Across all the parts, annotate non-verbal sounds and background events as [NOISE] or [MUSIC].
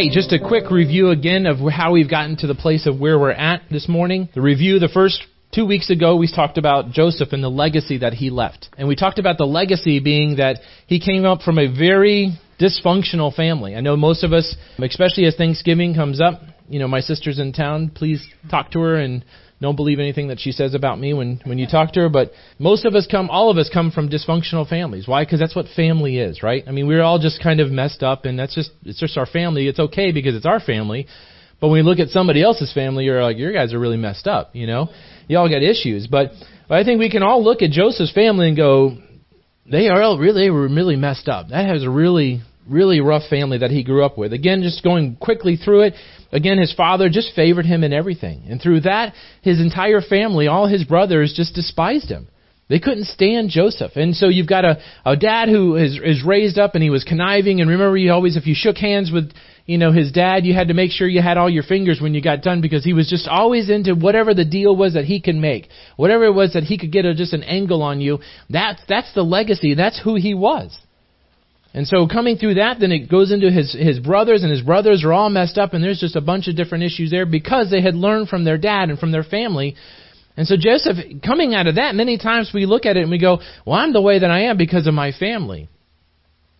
Hey, just a quick review again of how we've gotten to the place of where we're at this morning. The review, the first two weeks ago, we talked about Joseph and the legacy that he left. And we talked about the legacy being that he came up from a very dysfunctional family. I know most of us, especially as Thanksgiving comes up, you know, my sister's in town, please talk to her and don't believe anything that she says about me when, when you talk to her, but most of us come, all of us come from dysfunctional families. Why? Because that's what family is, right? I mean, we're all just kind of messed up and that's just, it's just our family. It's okay because it's our family. But when we look at somebody else's family, you're like, your guys are really messed up, you know? You all got issues. But, but I think we can all look at Joseph's family and go, they are all really, they were really messed up. That has a really, really rough family that he grew up with. Again, just going quickly through it, Again, his father just favored him in everything. And through that, his entire family, all his brothers, just despised him. They couldn't stand Joseph. And so you've got a, a dad who is, is raised up and he was conniving. And remember, you always, if you shook hands with, you know, his dad, you had to make sure you had all your fingers when you got done because he was just always into whatever the deal was that he could make. Whatever it was that he could get a, just an angle on you. That's, that's the legacy. That's who he was. And so coming through that, then it goes into his, his brothers, and his brothers are all messed up, and there's just a bunch of different issues there because they had learned from their dad and from their family. And so Joseph, coming out of that, many times we look at it and we go, well, I'm the way that I am because of my family.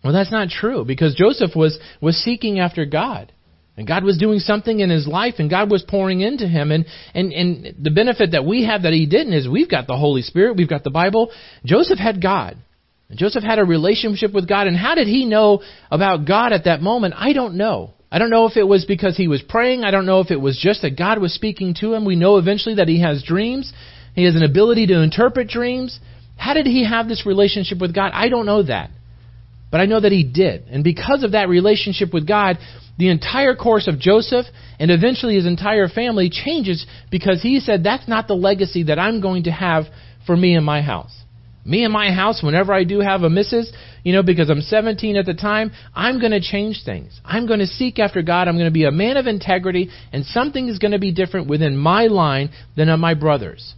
Well, that's not true because Joseph was, was seeking after God. And God was doing something in his life and God was pouring into him. And, and, and the benefit that we have that he didn't is we've got the Holy Spirit, we've got the Bible. Joseph had God. Joseph had a relationship with God, and how did he know about God at that moment? I don't know. I don't know if it was because he was praying. I don't know if it was just that God was speaking to him. We know eventually that he has dreams. He has an ability to interpret dreams. How did he have this relationship with God? I don't know that. But I know that he did. And because of that relationship with God, the entire course of Joseph and eventually his entire family changes because he said, That's not the legacy that I'm going to have for me and my house. Me and my house, whenever I do have a missus, you know, because I'm 17 at the time, I'm going to change things. I'm going to seek after God. I'm going to be a man of integrity, and something is going to be different within my line than on my brother's.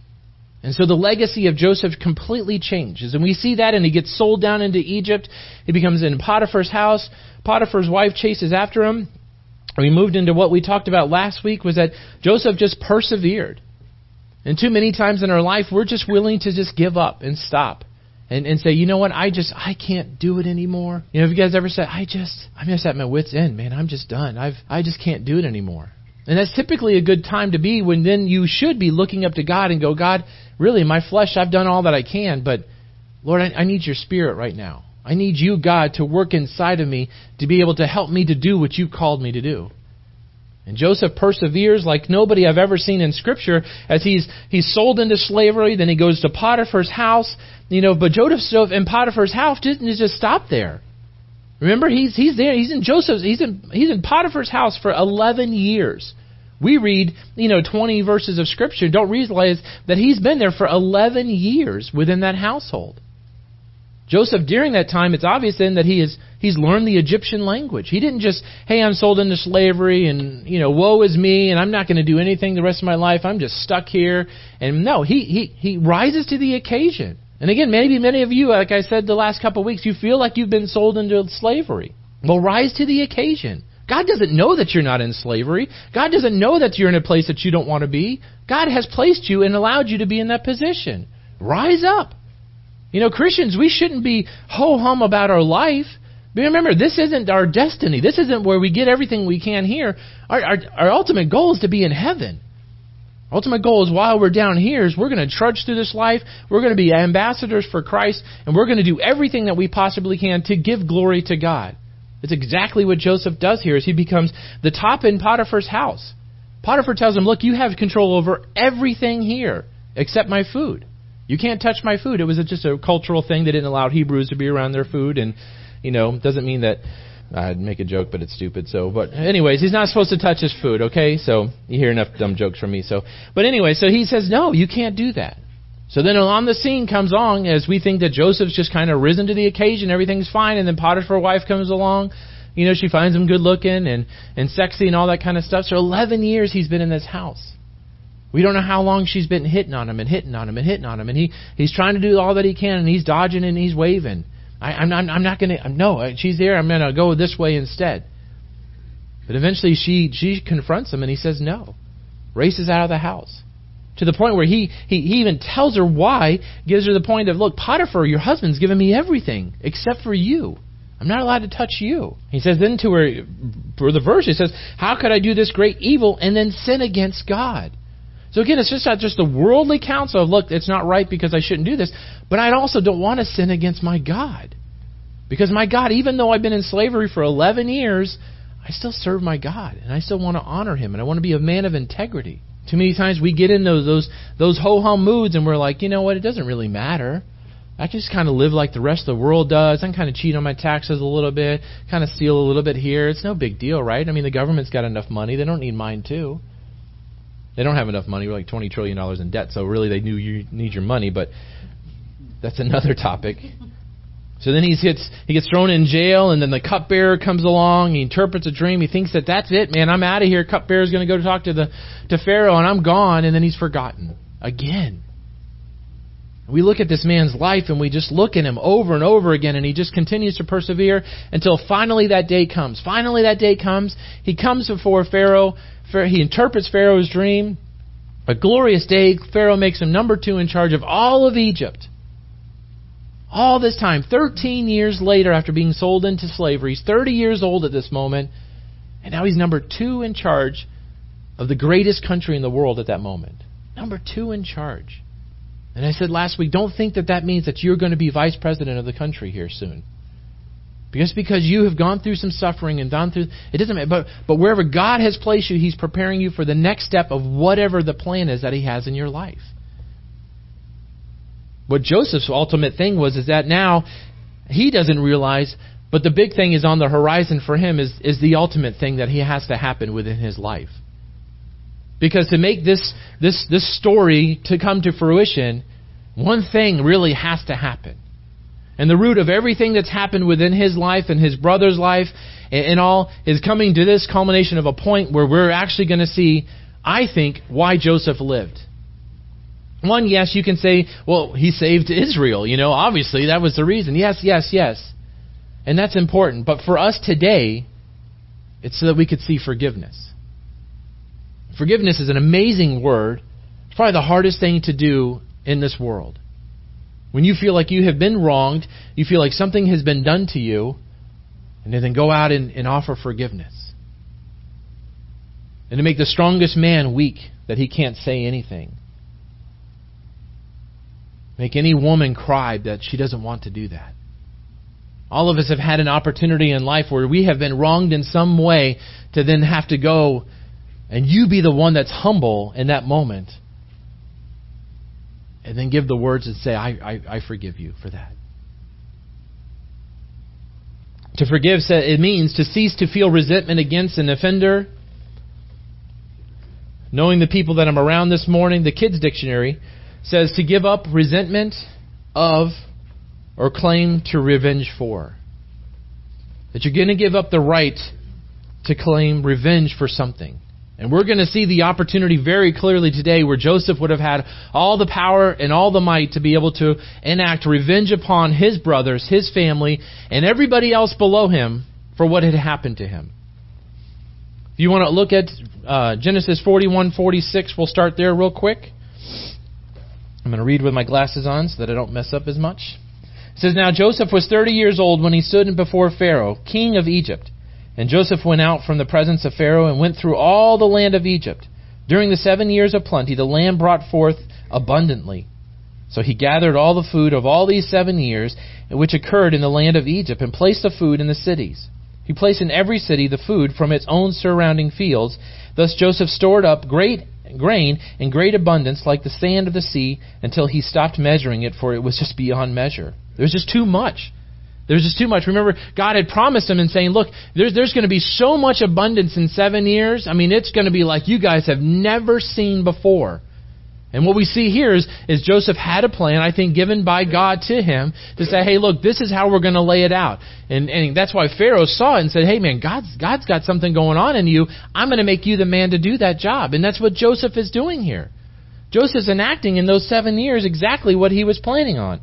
And so the legacy of Joseph completely changes. And we see that, and he gets sold down into Egypt. He becomes in Potiphar's house. Potiphar's wife chases after him. We moved into what we talked about last week was that Joseph just persevered. And too many times in our life, we're just willing to just give up and stop. And, and say, you know what, I just, I can't do it anymore. You know, have you guys ever said, I just, I'm just at my wit's end, man, I'm just done. I've, I just can't do it anymore. And that's typically a good time to be when then you should be looking up to God and go, God, really, my flesh, I've done all that I can, but Lord, I, I need your spirit right now. I need you, God, to work inside of me to be able to help me to do what you called me to do. And Joseph perseveres like nobody I've ever seen in Scripture as he's he's sold into slavery. Then he goes to Potiphar's house, you know. But Joseph in Potiphar's house didn't just stop there. Remember, he's he's there. He's in Joseph's. He's in he's in Potiphar's house for eleven years. We read, you know, 20 verses of Scripture, don't realize that he's been there for 11 years within that household. Joseph, during that time, it's obvious then that he is he's learned the Egyptian language. He didn't just, hey, I'm sold into slavery and you know, woe is me, and I'm not going to do anything the rest of my life. I'm just stuck here. And no, he he he rises to the occasion. And again, maybe many of you, like I said the last couple of weeks, you feel like you've been sold into slavery. Well, rise to the occasion. God doesn't know that you're not in slavery. God doesn't know that you're in a place that you don't want to be. God has placed you and allowed you to be in that position. Rise up. You know, Christians, we shouldn't be ho hum about our life. But remember, this isn't our destiny. This isn't where we get everything we can here. Our, our, our ultimate goal is to be in heaven. Ultimate goal is while we're down here is we're going to trudge through this life. We're going to be ambassadors for Christ, and we're going to do everything that we possibly can to give glory to God. It's exactly what Joseph does here as he becomes the top in Potiphar's house. Potiphar tells him, look, you have control over everything here except my food. You can't touch my food. It was a, just a cultural thing. They didn't allow Hebrews to be around their food, and you know, doesn't mean that I'd make a joke, but it's stupid. So, but anyways, he's not supposed to touch his food. Okay, so you hear enough dumb jokes from me. So, but anyway, so he says, no, you can't do that. So then on the scene comes along as we think that Joseph's just kind of risen to the occasion, everything's fine, and then Potiphar's wife comes along. You know, she finds him good looking and, and sexy and all that kind of stuff. So 11 years he's been in this house. We don't know how long she's been hitting on him and hitting on him and hitting on him, and he he's trying to do all that he can, and he's dodging and he's waving. I, I'm not, I'm not to. No, uh, she's there. I'm to go this way instead. But eventually, she she confronts him, and he says no. Races out of the house to the point where he, he, he even tells her why, gives her the point of, look, Potiphar, your husband's given me everything except for you. I'm not allowed to touch you. He says then to her, for the verse, he says, how could I do this great evil and then sin against God? So again, it's just not just the worldly counsel of, look, it's not right because I shouldn't do this, but I also don't want to sin against my God. Because my God, even though I've been in slavery for 11 years, I still serve my God, and I still want to honor Him, and I want to be a man of integrity. Too many times we get in those those those ho hum moods, and we're like, you know what? It doesn't really matter. I can just kind of live like the rest of the world does. I can kind of cheat on my taxes a little bit, kind of steal a little bit here. It's no big deal, right? I mean, the government's got enough money; they don't need mine too. They don't have enough money. We're like twenty trillion dollars in debt, so really they knew you need your money, but that's another [LAUGHS] topic. So then he gets he gets thrown in jail, and then the cupbearer comes along. He interprets a dream. He thinks that that's it, man. I'm out of here. Cupbearer's going to go talk to the to Pharaoh, and I'm gone. And then he's forgotten again. We look at this man's life, and we just look at him over and over again, and he just continues to persevere until finally that day comes. Finally, that day comes. He comes before Pharaoh. He interprets Pharaoh's dream. A glorious day. Pharaoh makes him number two in charge of all of Egypt. All this time, 13 years later after being sold into slavery, he's 30 years old at this moment, and now he's number two in charge of the greatest country in the world at that moment. Number two in charge. And I said last week, don't think that that means that you're going to be vice president of the country here soon. Because because you have gone through some suffering and gone through it doesn't matter. But but wherever God has placed you, He's preparing you for the next step of whatever the plan is that He has in your life. What Joseph's ultimate thing was is that now he doesn't realize, but the big thing is on the horizon for him is, is the ultimate thing that he has to happen within his life. Because to make this, this, this story to come to fruition, one thing really has to happen. And the root of everything that's happened within his life and his brother's life and, and all is coming to this culmination of a point where we're actually going to see, I think, why Joseph lived. One, yes, you can say, well, he saved Israel. You know, obviously that was the reason. Yes, yes, yes. And that's important. But for us today, it's so that we could see forgiveness. Forgiveness is an amazing word. It's probably the hardest thing to do in this world. When you feel like you have been wronged, you feel like something has been done to you, and then go out and, and offer forgiveness. And to make the strongest man weak that he can't say anything. Make any woman cry that she doesn't want to do that. All of us have had an opportunity in life where we have been wronged in some way to then have to go and you be the one that's humble in that moment. And then give the words and say, I, I, I forgive you for that. To forgive, it means to cease to feel resentment against an offender. Knowing the people that I'm around this morning, the kids' dictionary says to give up resentment of or claim to revenge for. That you're going to give up the right to claim revenge for something. And we're going to see the opportunity very clearly today where Joseph would have had all the power and all the might to be able to enact revenge upon his brothers, his family, and everybody else below him for what had happened to him. If you want to look at uh, Genesis 41 46, we'll start there real quick. I'm going to read with my glasses on so that I don't mess up as much. It says, Now Joseph was 30 years old when he stood before Pharaoh, king of Egypt. And Joseph went out from the presence of Pharaoh and went through all the land of Egypt. During the seven years of plenty, the land brought forth abundantly. So he gathered all the food of all these seven years which occurred in the land of Egypt and placed the food in the cities. He placed in every city the food from its own surrounding fields. Thus Joseph stored up great grain in great abundance like the sand of the sea until he stopped measuring it, for it was just beyond measure. There was just too much. There was just too much. Remember, God had promised him and saying, look, there's, there's going to be so much abundance in seven years. I mean, it's going to be like you guys have never seen before. And what we see here is, is Joseph had a plan, I think, given by God to him to say, hey, look, this is how we're going to lay it out. And, and that's why Pharaoh saw it and said, hey, man, God's, God's got something going on in you. I'm going to make you the man to do that job. And that's what Joseph is doing here. Joseph's enacting in those seven years exactly what he was planning on.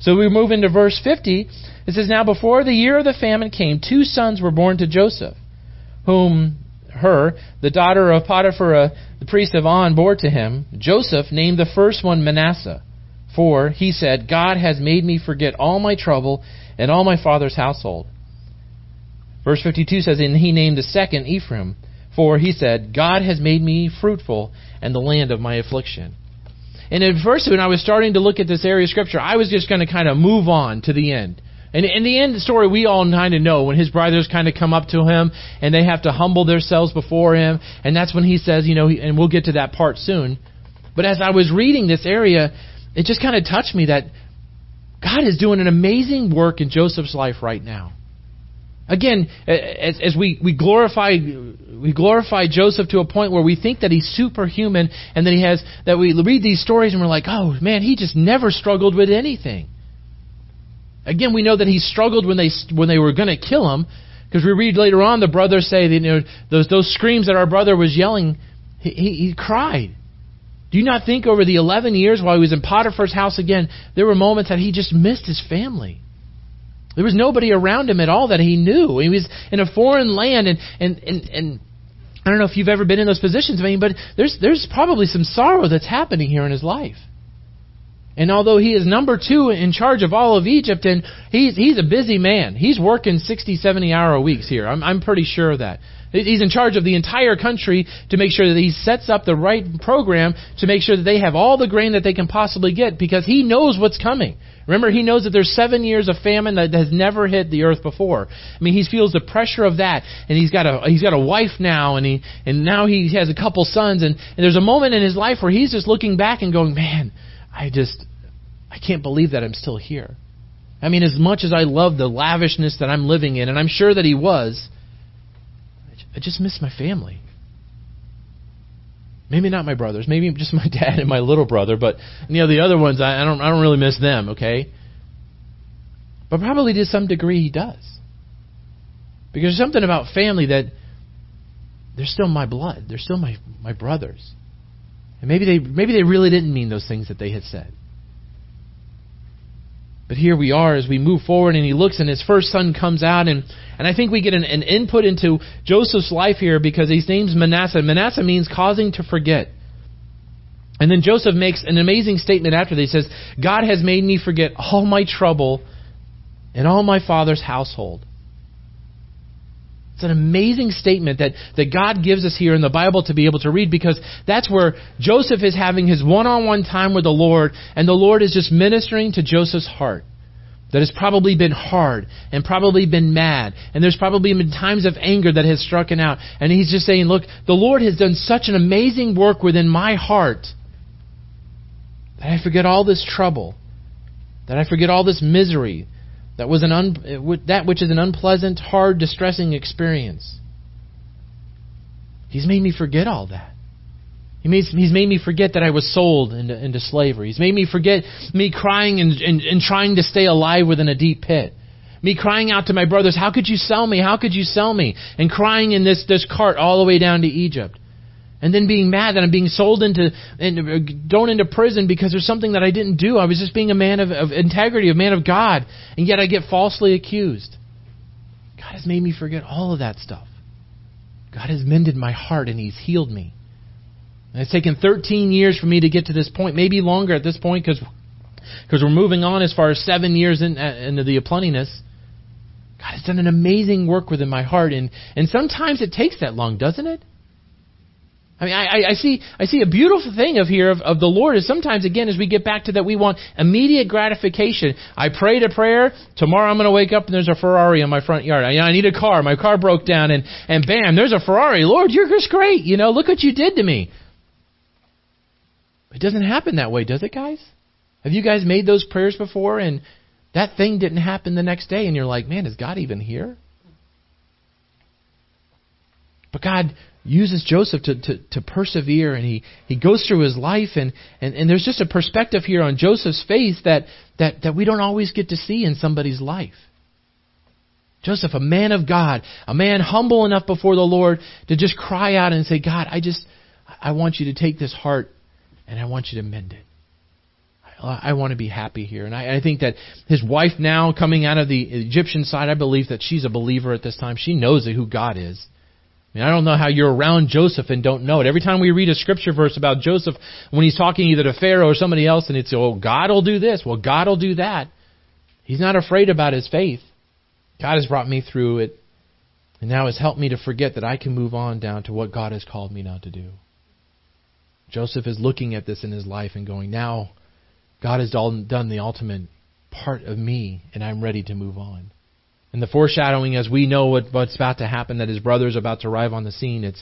So we move into verse 50. It says, Now before the year of the famine came, two sons were born to Joseph, whom her, the daughter of Potiphar, the priest of On, bore to him. Joseph named the first one Manasseh, for he said, God has made me forget all my trouble and all my father's household. Verse 52 says, And he named the second Ephraim, for he said, God has made me fruitful and the land of my affliction. And at first, when I was starting to look at this area of Scripture, I was just going to kind of move on to the end. And in the end the story, we all kind of know when his brothers kind of come up to him and they have to humble themselves before him. And that's when he says, you know, and we'll get to that part soon. But as I was reading this area, it just kind of touched me that God is doing an amazing work in Joseph's life right now. Again, as, as we, we glorify we glorify Joseph to a point where we think that he's superhuman and that he has that we read these stories and we're like, oh man, he just never struggled with anything. Again, we know that he struggled when they when they were going to kill him, because we read later on the brothers say that, you know those those screams that our brother was yelling, he, he, he cried. Do you not think over the 11 years while he was in Potiphar's house again, there were moments that he just missed his family? There was nobody around him at all that he knew. He was in a foreign land, and and and, and I don't know if you've ever been in those positions, I mean, but there's there's probably some sorrow that's happening here in his life. And although he is number two in charge of all of Egypt, and he's, he's a busy man. He's working 60, 70 hour weeks here. I'm, I'm pretty sure of that. He's in charge of the entire country to make sure that he sets up the right program to make sure that they have all the grain that they can possibly get because he knows what's coming. Remember, he knows that there's seven years of famine that has never hit the earth before. I mean, he feels the pressure of that, and he's got a he's got a wife now, and he and now he has a couple sons, and, and there's a moment in his life where he's just looking back and going, man, I just, I can't believe that I'm still here. I mean, as much as I love the lavishness that I'm living in, and I'm sure that he was, I just miss my family. Maybe not my brothers, maybe just my [LAUGHS] dad and my little brother, but you know the other ones I, I don't I don't really miss them, okay? But probably to some degree he does. Because there's something about family that they're still my blood. They're still my, my brothers. And maybe they maybe they really didn't mean those things that they had said. But here we are as we move forward, and he looks, and his first son comes out, and, and I think we get an, an input into Joseph's life here because his name's Manasseh. Manasseh means causing to forget. And then Joseph makes an amazing statement after this. He says, God has made me forget all my trouble and all my father's household. It's an amazing statement that, that God gives us here in the Bible to be able to read because that's where Joseph is having his one on one time with the Lord, and the Lord is just ministering to Joseph's heart. That has probably been hard and probably been mad, and there's probably been times of anger that has struck him out. And he's just saying, Look, the Lord has done such an amazing work within my heart that I forget all this trouble, that I forget all this misery, that was an un, that which is an unpleasant, hard, distressing experience. He's made me forget all that. He made, he's made me forget that I was sold into, into slavery. He's made me forget me crying and, and, and trying to stay alive within a deep pit. Me crying out to my brothers, How could you sell me? How could you sell me? And crying in this, this cart all the way down to Egypt and then being mad that I'm being sold into, into thrown into prison because there's something that I didn't do. I was just being a man of, of integrity, a man of God, and yet I get falsely accused. God has made me forget all of that stuff. God has mended my heart and He's healed me. And it's taken 13 years for me to get to this point, maybe longer at this point because because we're moving on as far as seven years in, uh, into the plentiness. God has done an amazing work within my heart, and and sometimes it takes that long, doesn't it? I mean, I, I, see, I see a beautiful thing of here of, of the Lord is sometimes, again, as we get back to that, we want immediate gratification. I prayed a prayer. Tomorrow I'm going to wake up and there's a Ferrari in my front yard. I, I need a car. My car broke down and, and bam, there's a Ferrari. Lord, you're just great. You know, look what you did to me. It doesn't happen that way, does it, guys? Have you guys made those prayers before and that thing didn't happen the next day, and you're like, man, is God even here? But God uses Joseph to, to, to persevere and he, he goes through his life and, and, and there's just a perspective here on Joseph's faith that, that, that we don't always get to see in somebody's life. Joseph, a man of God, a man humble enough before the Lord to just cry out and say, God, I just, I want you to take this heart and I want you to mend it. I, want to be happy here. And I, I think that his wife now coming out of the Egyptian side, I believe that she's a believer at this time. She knows who God is. I mean, I don't know how you're around Joseph and don't know it. Every time we read a scripture verse about Joseph, when he's talking either to Pharaoh or somebody else, and it's, oh, God will do this, well, God will do that. He's not afraid about his faith. God has brought me through it, and now has helped me to forget that I can move on down to what God has called me now to do. Joseph is looking at this in his life and going, now God has done the ultimate part of me, and I'm ready to move on. And the foreshadowing, as we know what, what's about to happen, that his brother's about to arrive on the scene, it's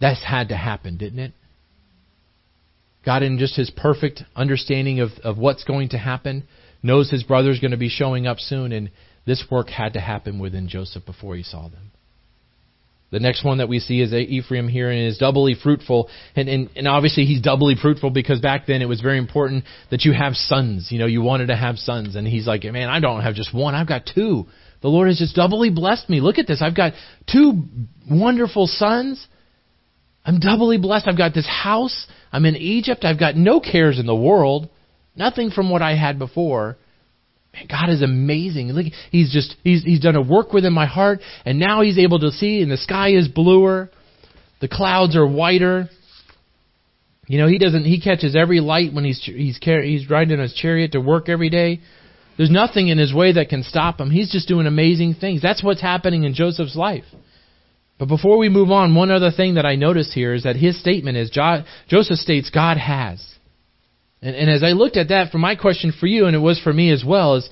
that's had to happen, didn't it? God, in just his perfect understanding of, of what's going to happen, knows his brother's going to be showing up soon, and this work had to happen within Joseph before he saw them. The next one that we see is Ephraim here and is doubly fruitful. And, and, and obviously he's doubly fruitful because back then it was very important that you have sons. You know, you wanted to have sons. And he's like, man, I don't have just one. I've got two. The Lord has just doubly blessed me. Look at this. I've got two wonderful sons. I'm doubly blessed. I've got this house. I'm in Egypt. I've got no cares in the world. Nothing from what I had before. Man, God is amazing. Look, he's just he's he's done a work within my heart, and now he's able to see, and the sky is bluer, the clouds are whiter. You know, he doesn't. He catches every light when he's he's he's riding his chariot to work every day. There's nothing in his way that can stop him. He's just doing amazing things. That's what's happening in Joseph's life. But before we move on, one other thing that I notice here is that his statement is Joseph states, God has. And, and as I looked at that, for my question for you, and it was for me as well, is,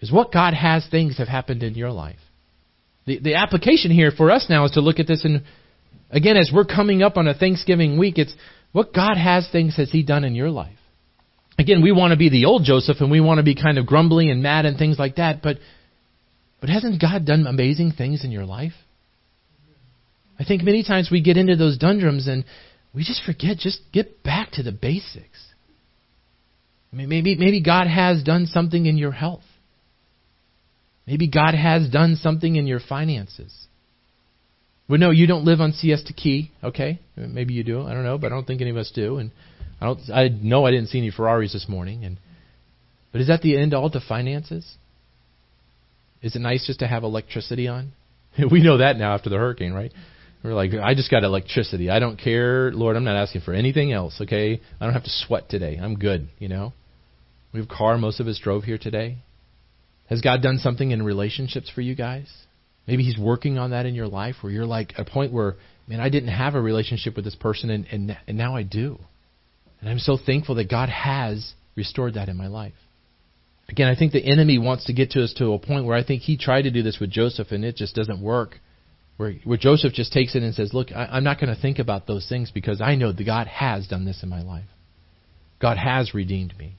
is what God has things have happened in your life. The, the application here for us now is to look at this and again, as we're coming up on a Thanksgiving week, it's what God has things has He done in your life. Again, we want to be the old Joseph and we want to be kind of grumbly and mad and things like that, but but hasn't God done amazing things in your life? I think many times we get into those dundrums and we just forget just get back to the basics. Maybe maybe God has done something in your health. Maybe God has done something in your finances. Well, no, you don't live on Siesta Key, okay? Maybe you do. I don't know, but I don't think any of us do. And I don't. I know I didn't see any Ferraris this morning, and but is that the end all to finances? Is it nice just to have electricity on? [LAUGHS] we know that now after the hurricane, right? We're like, I just got electricity. I don't care, Lord. I'm not asking for anything else. Okay, I don't have to sweat today. I'm good. You know, we have a car. Most of us drove here today. Has God done something in relationships for you guys? Maybe He's working on that in your life, where you're like a point where, man, I didn't have a relationship with this person, and and, and now I do. And I'm so thankful that God has restored that in my life. Again, I think the enemy wants to get to us to a point where I think he tried to do this with Joseph and it just doesn't work. Where, where Joseph just takes it and says, Look, I, I'm not going to think about those things because I know that God has done this in my life. God has redeemed me.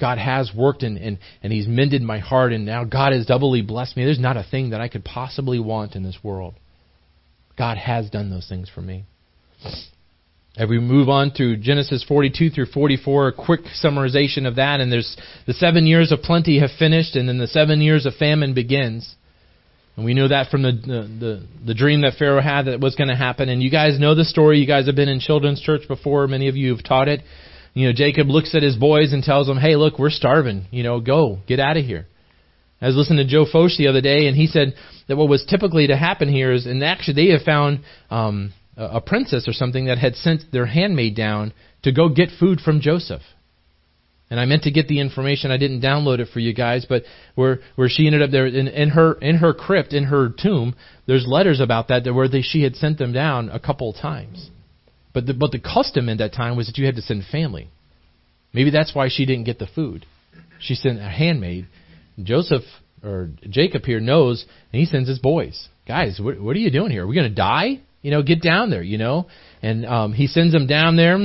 God has worked and, and, and He's mended my heart, and now God has doubly blessed me. There's not a thing that I could possibly want in this world. God has done those things for me. As we move on to Genesis 42 through 44, a quick summarization of that, and there's the seven years of plenty have finished, and then the seven years of famine begins. And we know that from the, the, the, the dream that Pharaoh had that was going to happen. And you guys know the story. You guys have been in children's church before. Many of you have taught it. You know, Jacob looks at his boys and tells them, hey, look, we're starving. You know, go, get out of here. I was listening to Joe Focht the other day, and he said that what was typically to happen here is, and actually they have found um, a princess or something that had sent their handmaid down to go get food from Joseph. And I meant to get the information. I didn't download it for you guys, but where where she ended up there in, in her in her crypt in her tomb, there's letters about that where they, she had sent them down a couple times. But the, but the custom in that time was that you had to send family. Maybe that's why she didn't get the food. She sent a handmaid. Joseph or Jacob here knows, and he sends his boys. Guys, what, what are you doing here? Are we going to die? You know, get down there, you know. And um, he sends them down there.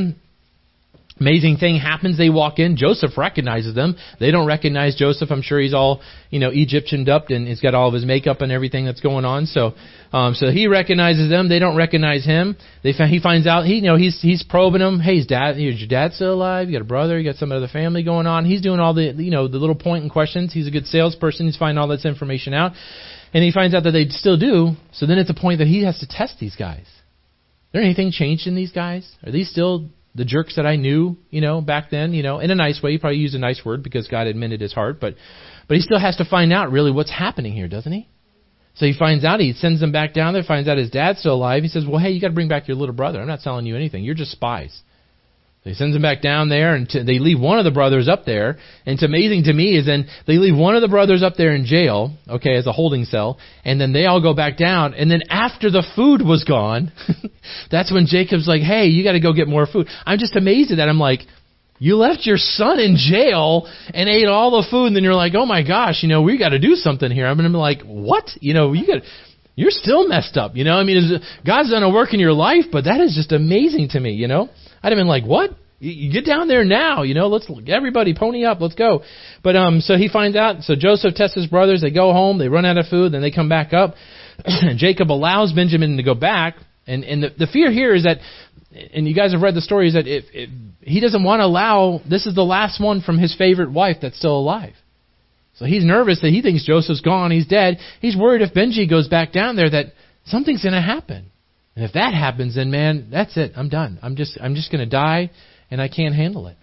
Amazing thing happens. They walk in. Joseph recognizes them. They don't recognize Joseph. I'm sure he's all, you know, Egyptianed up and he's got all of his makeup and everything that's going on. So, um, so he recognizes them. They don't recognize him. They he finds out. He, you know, he's he's probing them. Hey, his dad, is your dad still alive? You got a brother? You got some other family going on? He's doing all the, you know, the little point and questions. He's a good salesperson. He's finding all this information out, and he finds out that they still do. So then it's a point that he has to test these guys. Is there anything changed in these guys? Are these still the jerks that I knew, you know, back then, you know, in a nice way. He probably used a nice word because God admitted his heart, but but he still has to find out really what's happening here, doesn't he? So he finds out, he sends them back down there, finds out his dad's still alive. He says, "Well, hey, you got to bring back your little brother. I'm not selling you anything. You're just spies." He sends them back down there, and they leave one of the brothers up there. And it's amazing to me is then they leave one of the brothers up there in jail, okay, as a holding cell, and then they all go back down. And then after the food was gone, [LAUGHS] that's when Jacob's like, "Hey, you got to go get more food." I'm just amazed at that. I'm like, you left your son in jail and ate all the food, and then you're like, "Oh my gosh, you know, we got to do something here." I'm like, "What? You know, you got." You're still messed up, you know. I mean, God's done a work in your life, but that is just amazing to me, you know. I'd have been like, "What? You get down there now, you know. Let's everybody pony up. Let's go." But um, so he finds out. So Joseph tests his brothers. They go home. They run out of food. Then they come back up. [CLEARS THROAT] Jacob allows Benjamin to go back. And and the, the fear here is that, and you guys have read the story, is that if, if he doesn't want to allow, this is the last one from his favorite wife that's still alive. So he's nervous that he thinks Joseph's gone, he's dead. He's worried if Benji goes back down there that something's going to happen. And if that happens, then man, that's it. I'm done. I'm just I'm just going to die, and I can't handle it.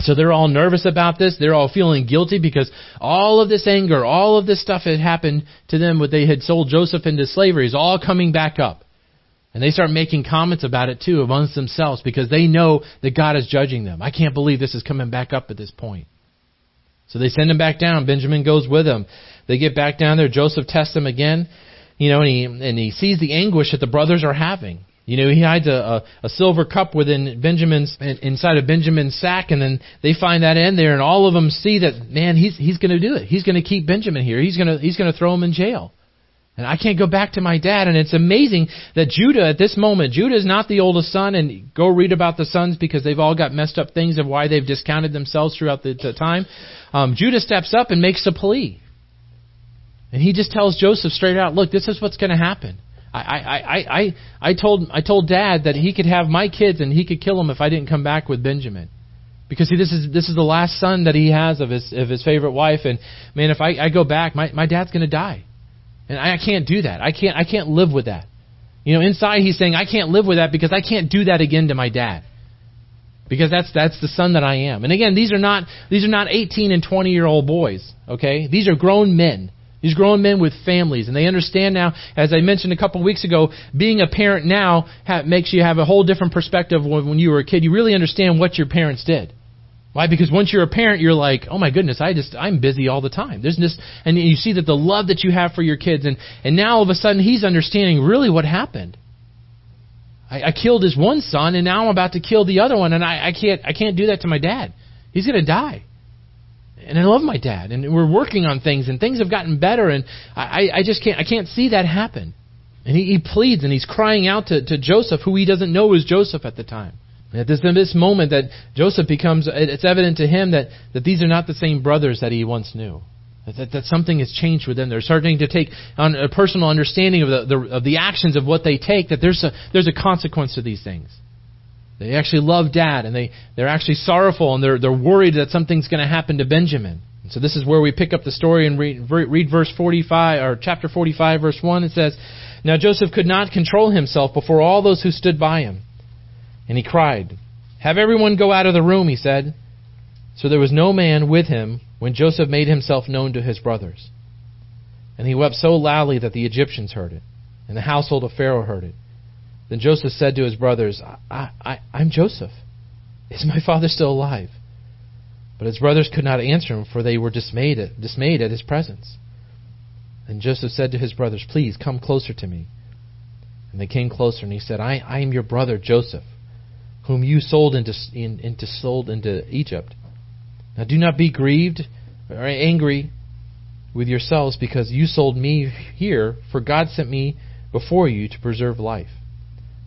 So they're all nervous about this. They're all feeling guilty because all of this anger, all of this stuff had happened to them when they had sold Joseph into slavery is all coming back up. And they start making comments about it too amongst themselves because they know that God is judging them. I can't believe this is coming back up at this point. So they send him back down. Benjamin goes with them. They get back down there. Joseph tests them again you know, and he, and he sees the anguish that the brothers are having. You know, he hides a, a, a silver cup within Benjamin's inside of Benjamin's sack, and then they find that in there, and all of them see that man, he's he's going to do it. He's going to keep Benjamin here. He's going to he's going to throw him in jail. And I can't go back to my dad. And it's amazing that Judah at this moment, Judah is not the oldest son, and go read about the sons because they've all got messed up things of why they've discounted themselves throughout the, the time. Um, Judah steps up and makes a plea. And he just tells Joseph straight out, look, this is what's going to happen. I, I, I, I, I told I told Dad that he could have my kids and he could kill them if I didn't come back with Benjamin, because see this is this is the last son that he has of his of his favorite wife, and man, if I, I go back, my my dad's going to die, and I, I can't do that. I can't I can't live with that. You know, inside he's saying I can't live with that because I can't do that again to my dad. Because that's that's the son that I am. And again, these are not these are not 18 and 20 year old boys, okay? These are grown men these grown men with families, and they understand now, as I mentioned a couple weeks ago, being a parent now ha- makes you have a whole different perspective when, when you were a kid. You really understand what your parents did. Why? Because once you're a parent, you're like, oh my goodness, I just I'm busy all the time. There's this, and you see that the love that you have for your kids, and and now all of a sudden he's understanding really what happened. I, I killed his one son, and now I'm about to kill the other one, and I, I can't I can't do that to my dad. He's to die and I love my dad, and we're working on things, and things have gotten better, and I, I just can't, I can't see that happen. And he, he pleads, and he's crying out to, to Joseph, who he doesn't know is Joseph at the time. And at this, this moment, that Joseph becomes, it's evident to him that, that these are not the same brothers that he once knew. That, that, that something has changed within them. They're starting to take on a personal understanding of the, the, of the actions of what they take, that there's a, there's a consequence to these things. They actually love dad, and they, they're actually sorrowful, and they're, they're worried that something's going to happen to Benjamin. So this is where we pick up the story and read, read verse 45, or chapter 45, verse 1. It says, Now Joseph could not control himself before all those who stood by him. And he cried, Have everyone go out of the room, he said. So there was no man with him when Joseph made himself known to his brothers. And he wept so loudly that the Egyptians heard it, and the household of Pharaoh heard it. Then Joseph said to his brothers, I, I, I'm Joseph. Is my father still alive? But his brothers could not answer him, for they were dismayed at, dismayed at his presence. And Joseph said to his brothers, Please come closer to me. And they came closer, and he said, I, I am your brother Joseph, whom you sold into, in, into sold into Egypt. Now do not be grieved or angry with yourselves because you sold me here, for God sent me before you to preserve life.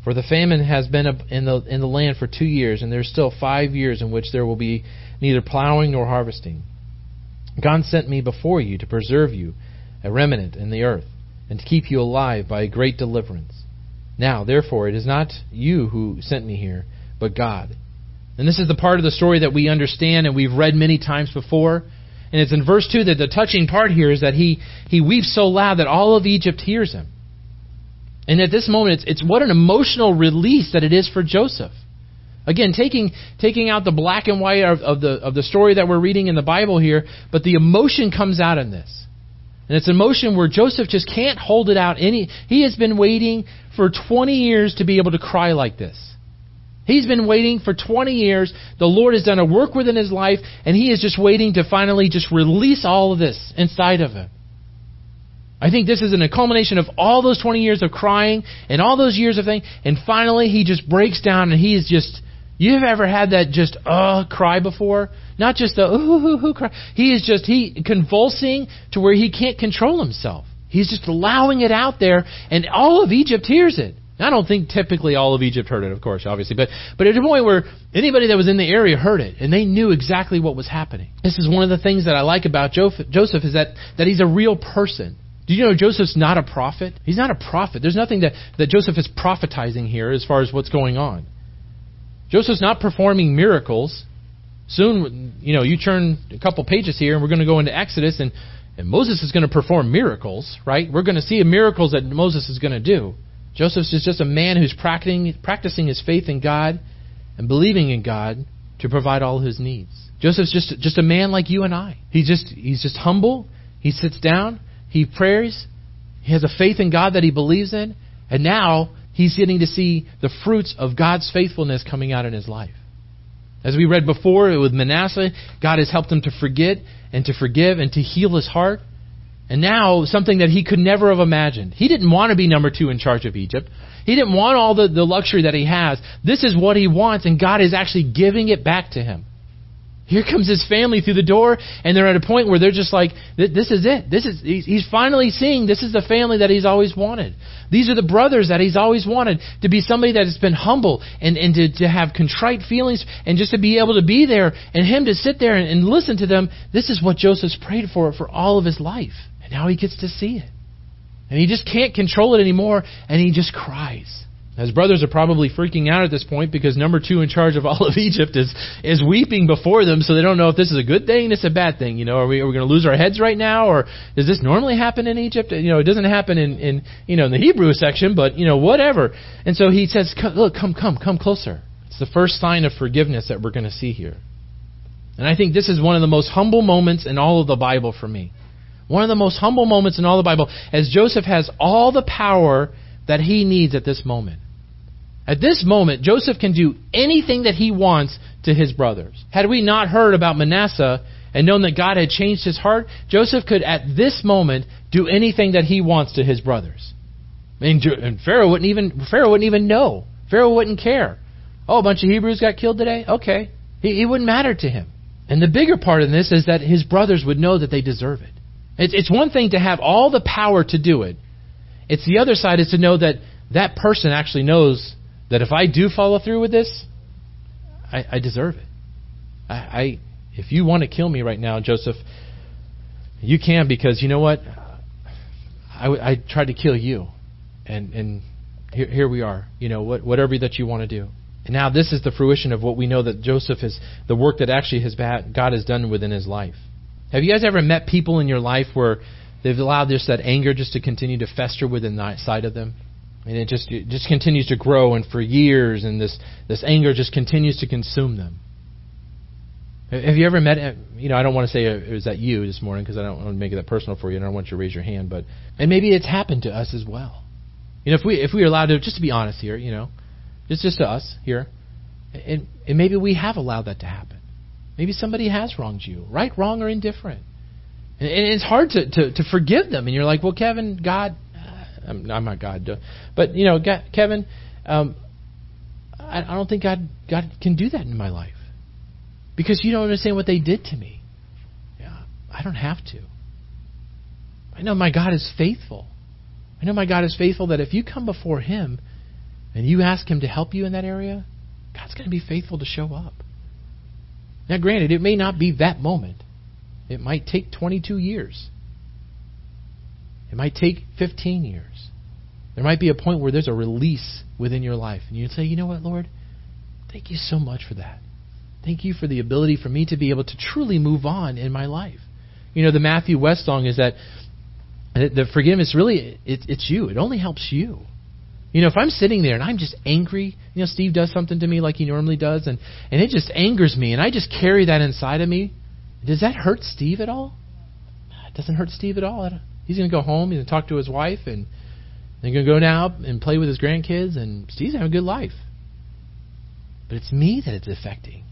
For the famine has been in the in the land for two years, and there's still five years in which there will be neither plowing nor harvesting. God sent me before you to preserve you, a remnant in the earth, and to keep you alive by a great deliverance. Now, therefore, it is not you who sent me here, but God. And this is the part of the story that we understand and we've read many times before. And it's in verse 2 that the touching part here is that he, he weeps so loud that all of Egypt hears him. And at this moment, it's, it's what an emotional release that it is for Joseph. Again, taking taking out the black and white of, of, the of the story that we're reading in the Bible here, but the emotion comes out in this. And it's an emotion where Joseph just can't hold it out any he has been waiting for 20 years to be able to cry like this. He's been waiting for 20 years. The Lord has done a work within his life, and he is just waiting to finally just release all of this inside of him. I think this is a culmination of all those 20 years of crying and all those years of things, and finally he just breaks down and he is just You've ever had that just uh cry before? Not just a ooh, ooh, ooh, cry. He is just he convulsing to where he can't control himself. He's just allowing it out there, and all of Egypt hears it. I don't think typically all of Egypt heard it, of course, obviously, but but at a point where anybody that was in the area heard it, and they knew exactly what was happening. This is one of the things that I like about Joseph is that that he's a real person. Do you know Joseph's not a prophet? He's not a prophet. There's nothing that, that Joseph is prophetizing here as far as what's going on. Joseph's not performing miracles. Soon, you know, you turn a couple pages here, and we're going to go into Exodus, and, and Moses is going to perform miracles, right? We're going to see miracles that Moses is going to do. Joseph's just a man who's practicing, practicing his faith in God and believing in God to provide all his needs. Joseph's just just a man like you and I. He's just he's just humble. He sits down. He prays. He has a faith in God that he believes in, and now he's getting to see the fruits of God's faithfulness coming out in his life. As we read before with Manasseh, God has helped him to forget and to forgive and to heal his heart. And now, something that he could never have imagined. He didn't want to be number two in charge of Egypt. He didn't want all the, the luxury that he has. This is what he wants, and God is actually giving it back to him. Here comes his family through the door, and they're at a point where they're just like, "This is it. This is." He's finally seeing this is the family that he's always wanted. These are the brothers that he's always wanted to be somebody that has been humble and and to, to have contrite feelings and just to be able to be there and him to sit there and, and listen to them. This is what Joseph's prayed for for all of his life, and now he gets to see it, and he just can't control it anymore, and he just cries. His brothers are probably freaking out at this point because number two in charge of [LAUGHS] all of Egypt is is weeping before them, so they don't know if this is a good thing, is a bad thing. You know, are we are we going to lose our heads right now, or does this normally happen in Egypt? You know, it doesn't happen in in you know in the Hebrew section, but you know whatever. And so he says, "Look, come, come, come closer." It's the first sign of forgiveness that we're going to see here. And I think this is one of the most humble moments in all of the Bible for me. One of the most humble moments in all the Bible, as Joseph has all the power that he needs at this moment. At this moment, Joseph can do anything that he wants to his brothers. Had we not heard about Manasseh and known that God had changed his heart, Joseph could at this moment do anything that he wants to his brothers. And Pharaoh wouldn't even Pharaoh wouldn't even know. Pharaoh wouldn't care. Oh, a bunch of Hebrews got killed today? Okay. He, it wouldn't matter to him. And the bigger part in this is that his brothers would know that they deserve it. It's, it's one thing to have all the power to do it. It's the other side is to know that that person actually knows that if I do follow through with this, I, I deserve it. I, I, if you want to kill me right now, Joseph, you can because you know what? I, I tried to kill you, and and here, here we are. You know what? Whatever that you want to do. And now this is the fruition of what we know that Joseph has, the work that actually has God has done within his life. Have you guys ever met people in your life where they've allowed just that anger just to continue to fester within the side of them? And it just it just continues to grow, and for years, and this this anger just continues to consume them. Have you ever met? Uh, you know, I don't want to say uh, it was that you this morning because I don't want to make it that personal for you, and I don't want you to raise your hand. But and maybe it's happened to us as well. You know, if we if we are allowed to just to be honest here, you know, just just to us here, and, and maybe we have allowed that to happen. Maybe somebody has wronged you, right, wrong, or indifferent, and, and it's hard to, to to forgive them. And you're like, well, Kevin, God, I'm, I'm not God, but you know, God, Kevin, um, I, I don't think God God can do that in my life because you don't understand what they did to me. Yeah, I don't have to. I know my God is faithful. I know my God is faithful that if you come before Him and you ask Him to help you in that area, God's going to be faithful to show up. Now, granted, it may not be that moment. It might take 22 years. It might take 15 years. There might be a point where there's a release within your life. And you say, you know what, Lord? Thank you so much for that. Thank you for the ability for me to be able to truly move on in my life. You know, the Matthew West song is that the forgiveness really, it, it's you. It only helps you. You know, if I'm sitting there and I'm just angry, you know, Steve does something to me like he normally does, and, and it just angers me, and I just carry that inside of me, does that hurt Steve at all? It doesn't hurt Steve at all. He's going to go home, he's going to talk to his wife, and they're going to go now and play with his grandkids, and Steve's having a good life. But it's me that it's affecting.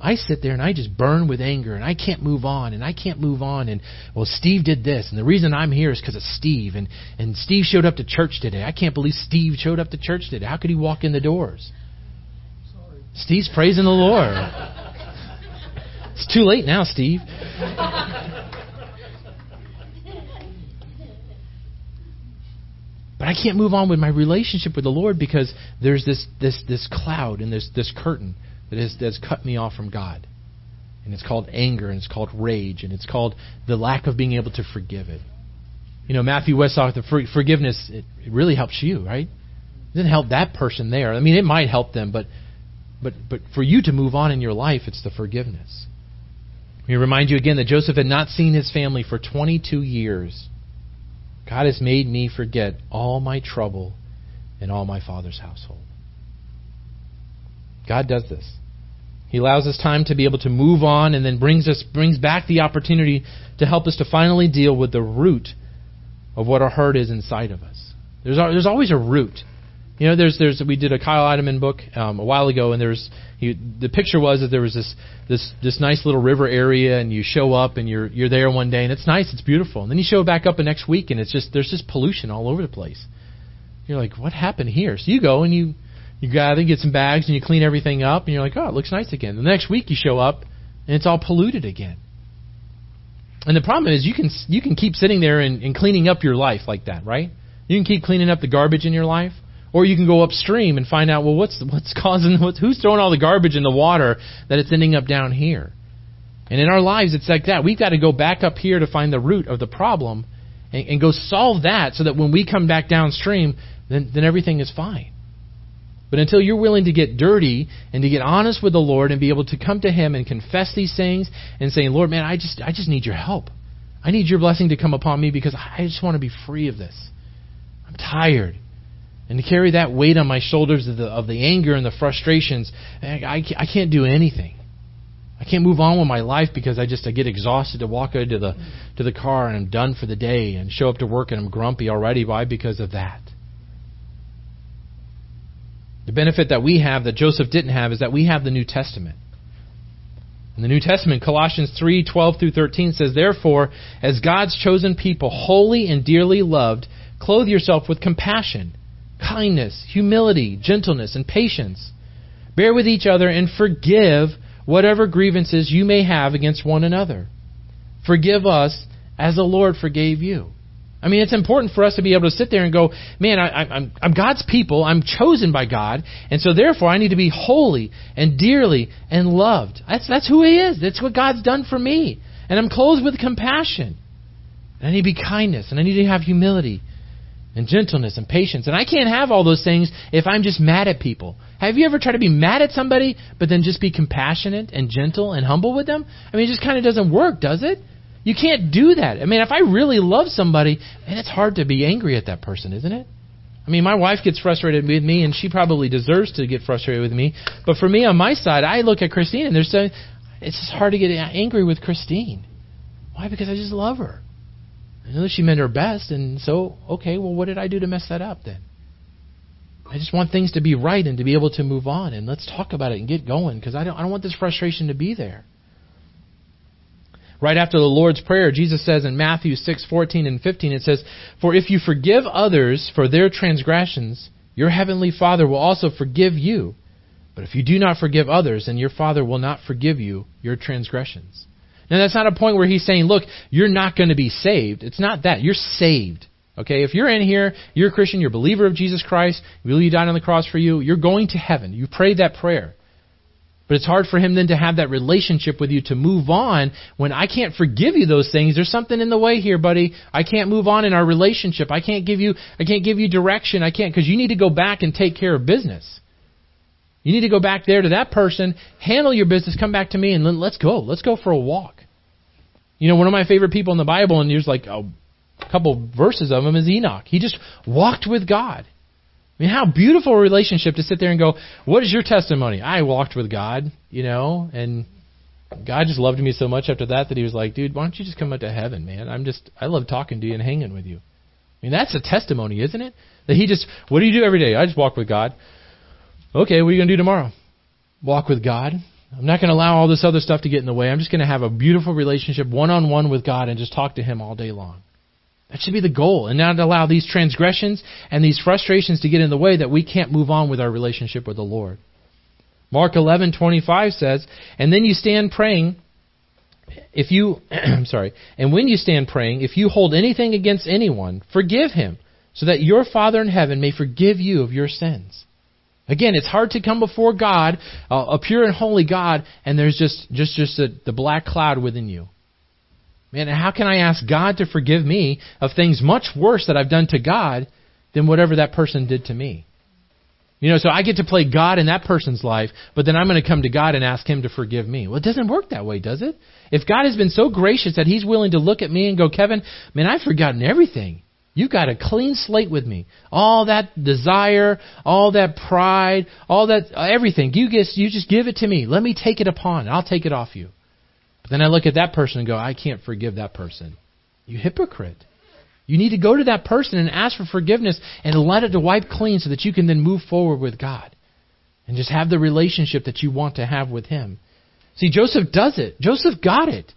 I sit there and I just burn with anger and I can't move on and I can't move on and well Steve did this and the reason I'm here is because of Steve and and Steve showed up to church today. I can't believe Steve showed up to church today. How could he walk in the doors? Sorry. Steve's praising the Lord. [LAUGHS] it's too late now, Steve. But I can't move on with my relationship with the Lord because there's this this this cloud and this this curtain that has, that's cut me off from God. And it's called anger, and it's called rage, and it's called the lack of being able to forgive it. You know, Matthew Westhoff, the for, forgiveness, it, it really helps you, right? It doesn't help that person there. I mean, it might help them, but but but for you to move on in your life, it's the forgiveness. Let me remind you again that Joseph had not seen his family for 22 years. God has made me forget all my trouble in all my father's household. God does this. He allows us time to be able to move on and then brings us brings back the opportunity to help us to finally deal with the root of what our hurt is inside of us. There's there's always a root. You know, there's there's we did a Kyle Idleman book um, a while ago, and there's he, the picture was that there was this this this nice little river area, and you show up and you're you're there one day, and it's nice, it's beautiful, and then you show back up the next week, and it's just there's just pollution all over the place. You're like, what happened here? So you go and you you gather, get some bags, and you clean everything up, and you're like, oh, it looks nice again. The next week you show up, and it's all polluted again. And the problem is, you can you can keep sitting there and, and cleaning up your life like that, right? You can keep cleaning up the garbage in your life, or you can go upstream and find out, well, what's what's causing [LAUGHS] what's, who's throwing all the garbage in the water that it's ending up down here. And in our lives, it's like that. We've got to go back up here to find the root of the problem, and, and go solve that, so that when we come back downstream, then then everything is fine. But until you're willing to get dirty and to get honest with the Lord and be able to come to Him and confess these things and saying, Lord, man, I just, I just need your help. I need your blessing to come upon me because I just want to be free of this. I'm tired. And to carry that weight on my shoulders of the, of the anger and the frustrations, I, I can't do anything. I can't move on with my life because I just I get exhausted to walk into the to the car and I'm done for the day and show up to work and I'm grumpy already. Why? Because of that. The benefit that we have that Joseph didn't have is that we have the New Testament. In the New Testament, Colossians 3 12 through 13 says, Therefore, as God's chosen people, holy and dearly loved, clothe yourself with compassion, kindness, humility, gentleness, and patience. Bear with each other and forgive whatever grievances you may have against one another. Forgive us as the Lord forgave you. I mean, it's important for us to be able to sit there and go, man, I, I'm, I'm God's people. I'm chosen by God. And so therefore I need to be holy and dearly and loved. That's, that's who He is. That's what God's done for me. And I'm clothed with compassion. And I need to be kindness. And I need to have humility and gentleness and patience. And I can't have all those things if I'm just mad at people. Have you ever tried to be mad at somebody, but then just be compassionate and gentle and humble with them? I mean, it just kind of doesn't work, does it? You can't do that. I mean, if I really love somebody, man, it's hard to be angry at that person, isn't it? I mean, my wife gets frustrated with me, and she probably deserves to get frustrated with me. But for me, on my side, I look at Christine, and there's a, it's just hard to get angry with Christine. Why? Because I just love her. Know she meant her best, and so okay, well, what did I do to mess that up then? I just want things to be right and to be able to move on, and let's talk about it and get going because I don't I don't want this frustration to be there. Right after the Lord's Prayer, Jesus says in Matthew 6:14 and 15 it says, "For if you forgive others for their transgressions, your heavenly Father will also forgive you. But if you do not forgive others, then your Father will not forgive you your transgressions." Now that's not a point where he's saying, "Look, you're not going to be saved." It's not that. You're saved. Okay, if you're in here, you're a Christian, you're a believer of Jesus Christ, you believe He died on the cross for you, you're going to heaven. You prayed that prayer. But it's hard for him then to have that relationship with you to move on when I can't forgive you those things. There's something in the way here, buddy. I can't move on in our relationship. I can't give you, I can't give you direction. I can't, because you need to go back and take care of business. You need to go back there to that person, handle your business, come back to me, and let's go. Let's go for a walk. You know, one of my favorite people in the Bible, and there's like a couple verses of him, is Enoch. He just walked with God. I mean, how beautiful a relationship to sit there and go, what is your testimony? I walked with God, you know, and God just loved me so much after that that he was like, dude, why don't you just come up to heaven, man? I'm just, I love talking to you and hanging with you. I mean, that's a testimony, isn't it? That he just, what do you do every day? I just walk with God. Okay, what are you going to do tomorrow? Walk with God. I'm not going to allow all this other stuff to get in the way. I'm just going to have a beautiful relationship one on one with God and just talk to Him all day long. That should be the goal, and not allow these transgressions and these frustrations to get in the way that we can't move on with our relationship with the Lord. Mark 11:25 says, "And then you stand praying if you [CLEARS THROAT] I'm sorry, and when you stand praying, if you hold anything against anyone, forgive him, so that your Father in heaven may forgive you of your sins." Again, it's hard to come before God, uh, a pure and holy God, and there's just just just a, the black cloud within you. Man, how can I ask God to forgive me of things much worse that I've done to God than whatever that person did to me? You know, so I get to play God in that person's life, but then I'm going to come to God and ask Him to forgive me. Well, it doesn't work that way, does it? If God has been so gracious that He's willing to look at me and go, Kevin, man, I've forgotten everything. You got a clean slate with me. All that desire, all that pride, all that, everything. You just, you just give it to me. Let me take it upon. I'll take it off you. But then I look at that person and go, I can't forgive that person. You hypocrite. You need to go to that person and ask for forgiveness and let it to wipe clean so that you can then move forward with God and just have the relationship that you want to have with Him. See, Joseph does it. Joseph got it.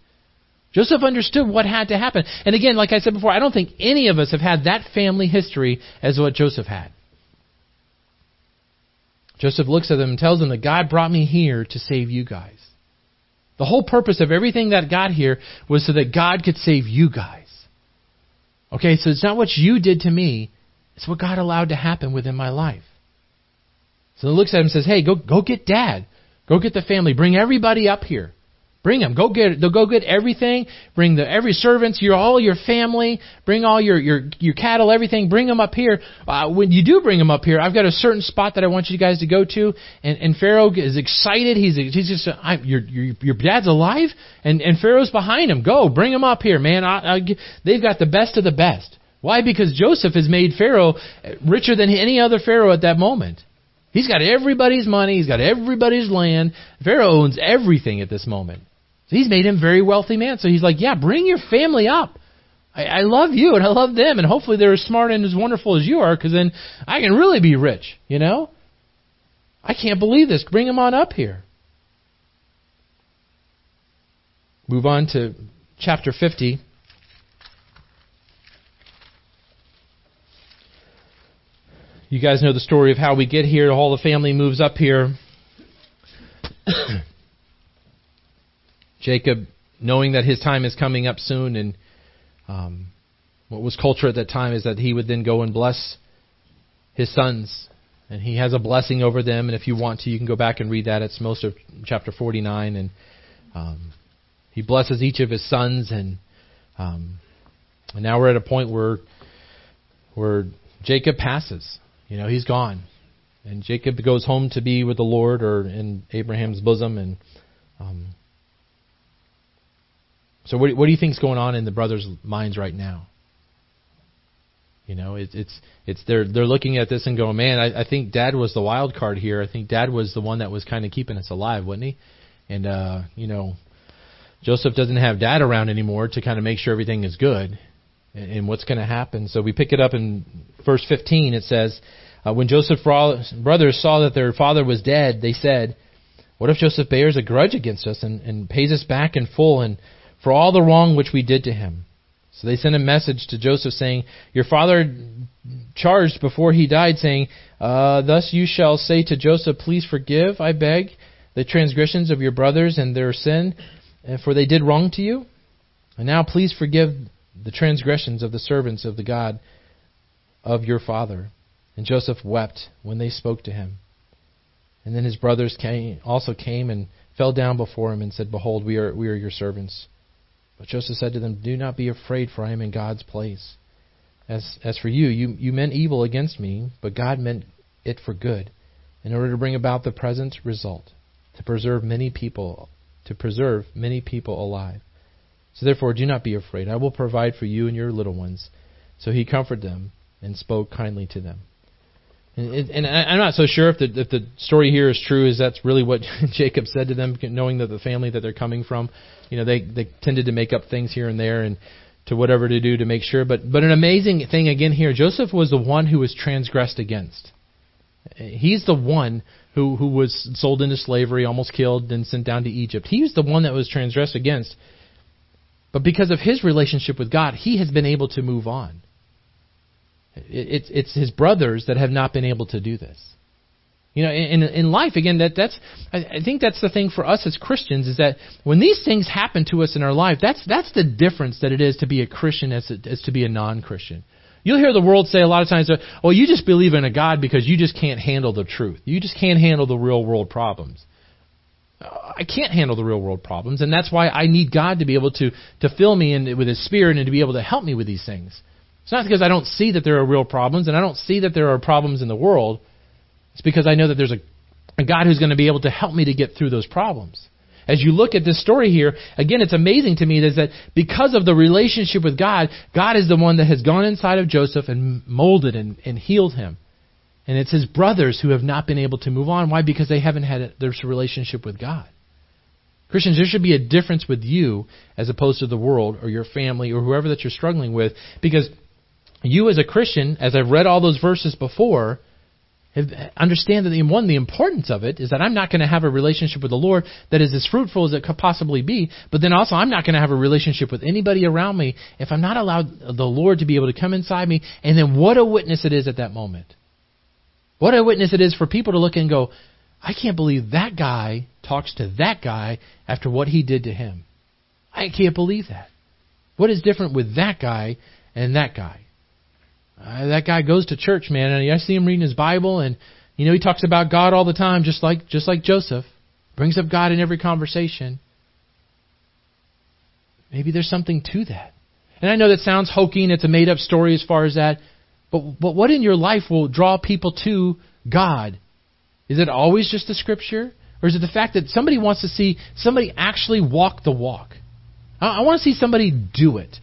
Joseph understood what had to happen. And again, like I said before, I don't think any of us have had that family history as what Joseph had. Joseph looks at them and tells them that God brought me here to save you guys. The whole purpose of everything that got here was so that God could save you guys. Okay, so it's not what you did to me, it's what God allowed to happen within my life. So he looks at him and says, Hey, go go get dad. Go get the family. Bring everybody up here. Bring them. Go get. Go get everything. Bring the every servants, your all your family. Bring all your your your cattle, everything. Bring them up here. Uh, when you do bring them up here, I've got a certain spot that I want you guys to go to. And, and Pharaoh is excited. He's he's just I, your your your dad's alive, and and Pharaoh's behind him. Go, bring him up here, man. I, I, they've got the best of the best. Why? Because Joseph has made Pharaoh richer than any other Pharaoh at that moment. He's got everybody's money. He's got everybody's land. Pharaoh owns everything at this moment. So he's made him a very wealthy man. So he's like, yeah, bring your family up. I, I love you and I love them, and hopefully they're as smart and as wonderful as you are, because then I can really be rich. You know? I can't believe this. Bring them on up here. Move on to chapter 50. You guys know the story of how we get here. All the family moves up here. [COUGHS] Jacob, knowing that his time is coming up soon, and um, what was culture at that time is that he would then go and bless his sons, and he has a blessing over them. And if you want to, you can go back and read that. It's most of chapter 49, and um, he blesses each of his sons, and um, and now we're at a point where where Jacob passes. You know, he's gone, and Jacob goes home to be with the Lord or in Abraham's bosom, and um, so what, what do you think is going on in the brothers' minds right now? You know, it, it's it's they're they're looking at this and going, man, I, I think Dad was the wild card here. I think Dad was the one that was kind of keeping us alive, wasn't he? And uh, you know, Joseph doesn't have Dad around anymore to kind of make sure everything is good and, and what's going to happen. So we pick it up in verse 15. It says, uh, when Joseph's brothers saw that their father was dead, they said, "What if Joseph bears a grudge against us and, and pays us back in full and for all the wrong which we did to him. So they sent a message to Joseph saying, Your father charged before he died, saying, uh, Thus you shall say to Joseph, Please forgive, I beg, the transgressions of your brothers and their sin, for they did wrong to you. And now please forgive the transgressions of the servants of the God of your father. And Joseph wept when they spoke to him. And then his brothers came, also came and fell down before him and said, Behold, we are, we are your servants. But Joseph said to them, Do not be afraid, for I am in God's place. As, as for you, you, you meant evil against me, but God meant it for good, in order to bring about the present result, to preserve many people, to preserve many people alive. So therefore, do not be afraid. I will provide for you and your little ones. So he comforted them and spoke kindly to them. And, I'm not so sure if the, if the story here is true. Is that's really what [LAUGHS] Jacob said to them, knowing that the family that they're coming from, you know, they they tended to make up things here and there and to whatever to do to make sure. But but an amazing thing again here, Joseph was the one who was transgressed against. He's the one who who was sold into slavery, almost killed, and sent down to Egypt. He was the one that was transgressed against. But because of his relationship with God, he has been able to move on. It's, it's his brothers that have not been able to do this. You know, in, in life, again, that, that's, I think that's the thing for us as Christians is that when these things happen to us in our life, that's, that's the difference that it is to be a Christian as, as to be a non-Christian. You'll hear the world say a lot of times, well, you just believe in a God because you just can't handle the truth. You just can't handle the real world problems. I can't handle the real world problems, and that's why I need God to be able to, to fill me in, with His Spirit and to be able to help me with these things. It's not because I don't see that there are real problems and I don't see that there are problems in the world. It's because I know that there's a, a God who's going to be able to help me to get through those problems. As you look at this story here, again, it's amazing to me is that because of the relationship with God, God is the one that has gone inside of Joseph and molded and, and healed him. And it's his brothers who have not been able to move on. Why? Because they haven't had this relationship with God. Christians, there should be a difference with you as opposed to the world or your family or whoever that you're struggling with because you as a Christian, as I've read all those verses before, understand that one, the importance of it is that I'm not going to have a relationship with the Lord that is as fruitful as it could possibly be, but then also I'm not going to have a relationship with anybody around me if I'm not allowed the Lord to be able to come inside me, and then what a witness it is at that moment. What a witness it is for people to look and go, I can't believe that guy talks to that guy after what he did to him. I can't believe that. What is different with that guy and that guy? Uh, that guy goes to church, man, and I see him reading his Bible, and you know he talks about God all the time, just like just like Joseph, brings up God in every conversation. Maybe there's something to that. And I know that sounds hokey and it's a made up story as far as that, but but what in your life will draw people to God? Is it always just the Scripture, or is it the fact that somebody wants to see somebody actually walk the walk? I, I want to see somebody do it.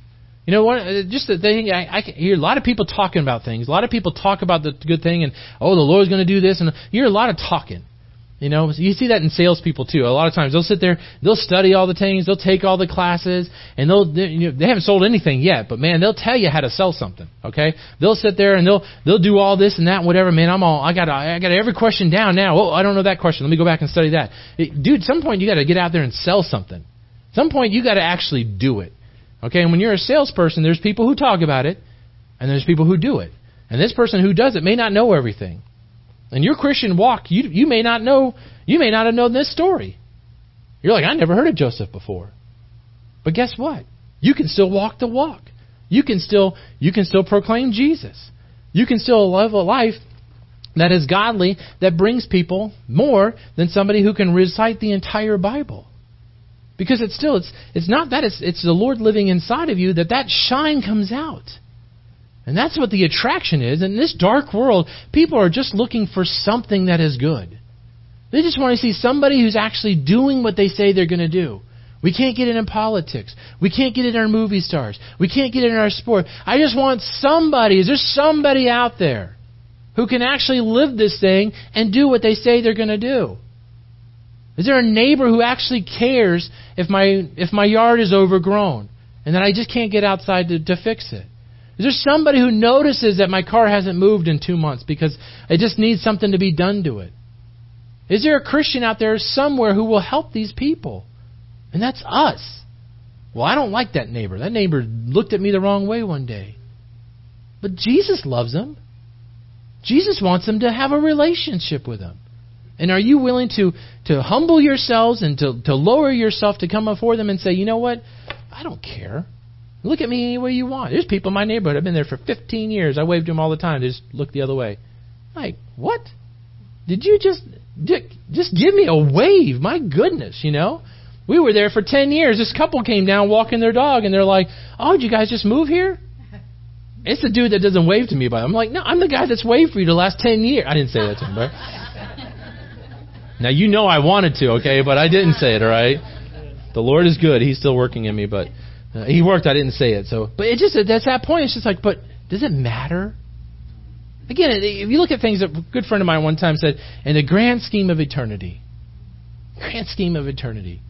You know what? Uh, just the thing I, I hear a lot of people talking about things. A lot of people talk about the good thing and oh, the Lord's going to do this, and you hear a lot of talking. You know, you see that in salespeople too. A lot of times they'll sit there, they'll study all the things, they'll take all the classes, and they'll they, you know, they haven't sold anything yet, but man, they'll tell you how to sell something. Okay, they'll sit there and they'll they'll do all this and that, whatever. Man, I'm all I got I got every question down now. Oh, I don't know that question. Let me go back and study that. It, dude, some point you got to get out there and sell something. Some point you got to actually do it. Okay, and when you're a salesperson, there's people who talk about it, and there's people who do it. And this person who does it may not know everything. And your Christian walk, you you may not know, you may not have known this story. You're like, I never heard of Joseph before. But guess what? You can still walk the walk. You can still you can still proclaim Jesus. You can still live a life that is godly that brings people more than somebody who can recite the entire Bible. Because it's still it's it's not that it's it's the Lord living inside of you that that shine comes out. And that's what the attraction is. In this dark world, people are just looking for something that is good. They just want to see somebody who's actually doing what they say they're going to do. We can't get it in politics. We can't get it in our movie stars. We can't get it in our sport. I just want somebody. Is there somebody out there who can actually live this thing and do what they say they're going to do? Is there a neighbor who actually cares if my if my yard is overgrown and that I just can't get outside to, to fix it? Is there somebody who notices that my car hasn't moved in two months because it just needs something to be done to it? Is there a Christian out there somewhere who will help these people? And that's us. Well, I don't like that neighbor. That neighbor looked at me the wrong way one day. But Jesus loves them. Jesus wants them to have a relationship with him. And are you willing to, to humble yourselves and to, to lower yourself to come before them and say, you know what? I don't care. Look at me any way you want. There's people in my neighborhood. I've been there for 15 years. I wave to them all the time. They just look the other way. Like, what? Did you just just give me a wave? My goodness, you know. We were there for 10 years. This couple came down walking their dog, and they're like, "Oh, did you guys just move here?" It's the dude that doesn't wave to me, but I'm like, "No, I'm the guy that's waved for you the last 10 years." I didn't say that to him, but now you know I wanted to, okay, but I didn't say it. All right. The Lord is good. He's still working in me, but uh, He worked. I didn't say it. So, but it just that's that point. It's just like, but does it matter? Again, if you look at things, a good friend of mine one time said, in the grand scheme of eternity, grand scheme of eternity,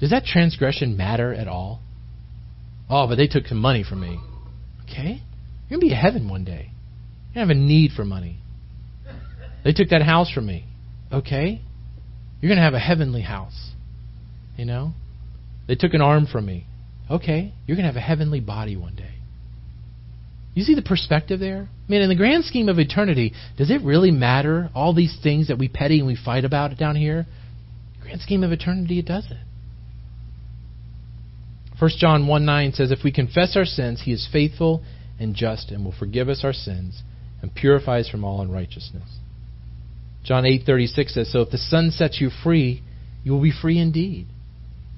does that transgression matter at all? Oh, but they took some money from me. Okay? You're going to be in heaven one day. You don't have a need for money. They took that house from me. Okay? You're going to have a heavenly house. You know? They took an arm from me. Okay? You're going to have a heavenly body one day. You see the perspective there? I mean, in the grand scheme of eternity, does it really matter all these things that we petty and we fight about down here? Grand scheme of eternity, it doesn't. 1 John 1 9 says, If we confess our sins, he is faithful and just and will forgive us our sins and purify us from all unrighteousness. John 8:36 says, "So if the Son sets you free, you will be free indeed."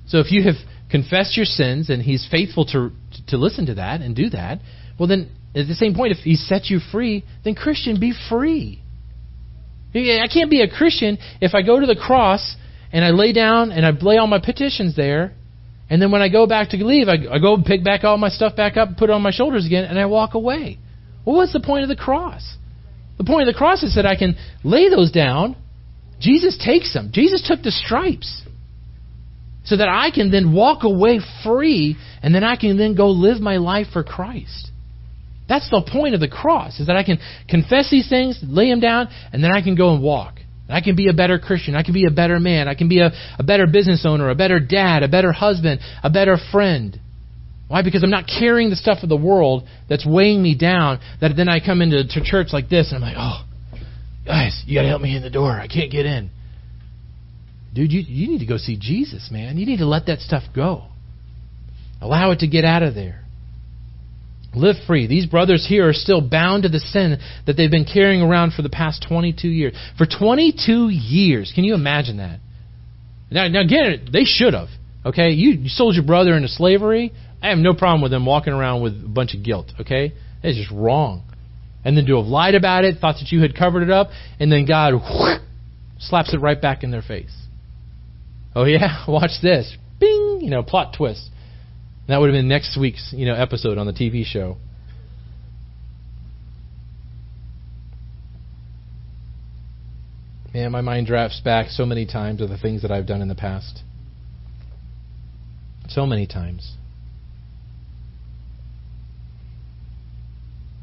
So if you have confessed your sins and he's faithful to to listen to that and do that, well then at the same point, if He sets you free, then Christian, be free. I can't be a Christian if I go to the cross and I lay down and I lay all my petitions there, and then when I go back to leave, I, I go pick back all my stuff back up, put it on my shoulders again, and I walk away. Well, what's the point of the cross? The point of the cross is that I can lay those down. Jesus takes them. Jesus took the stripes so that I can then walk away free, and then I can then go live my life for Christ. That's the point of the cross, is that I can confess these things, lay them down, and then I can go and walk. I can be a better Christian. I can be a better man. I can be a, a better business owner, a better dad, a better husband, a better friend. Why? Because I'm not carrying the stuff of the world that's weighing me down, that then I come into church like this and I'm like, oh, guys, you got to help me in the door. I can't get in. Dude, you, you need to go see Jesus, man. You need to let that stuff go. Allow it to get out of there. Live free. These brothers here are still bound to the sin that they've been carrying around for the past 22 years. For 22 years. Can you imagine that? Now, now again, they should have. Okay? You, you sold your brother into slavery. I have no problem with them walking around with a bunch of guilt. Okay? It's just wrong. And then to have lied about it, thought that you had covered it up, and then God whoosh, [LAUGHS] slaps it right back in their face. Oh, yeah? [LAUGHS] Watch this. Bing! You know, plot twist. That would have been next week's you know episode on the TV show. Man, my mind drafts back so many times of the things that I've done in the past. So many times.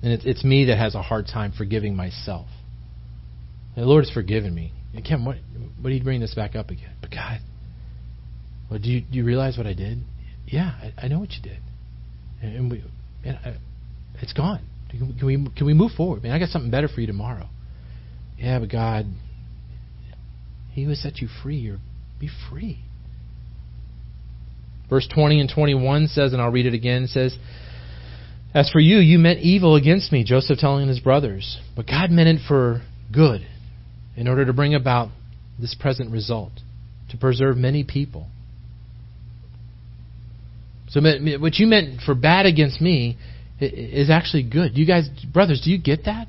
And it's, it's me that has a hard time forgiving myself. And the Lord has forgiven me. And Kim, what, what do you bring this back up again? But God, well, do you, do you realize what I did? yeah, I, I know what you did, and, and we, and I, it's gone. Can, we can we move forward? Man, I got something better for you tomorrow. Yeah, but God, He who set you free, you're be free. Verse 20 and 21 says, and I'll read it again, says, As for you, you meant evil against me, Joseph telling his brothers, but God meant it for good, in order to bring about this present result, to preserve many people. So what you meant for bad against me is actually good. You guys, brothers, do you get that?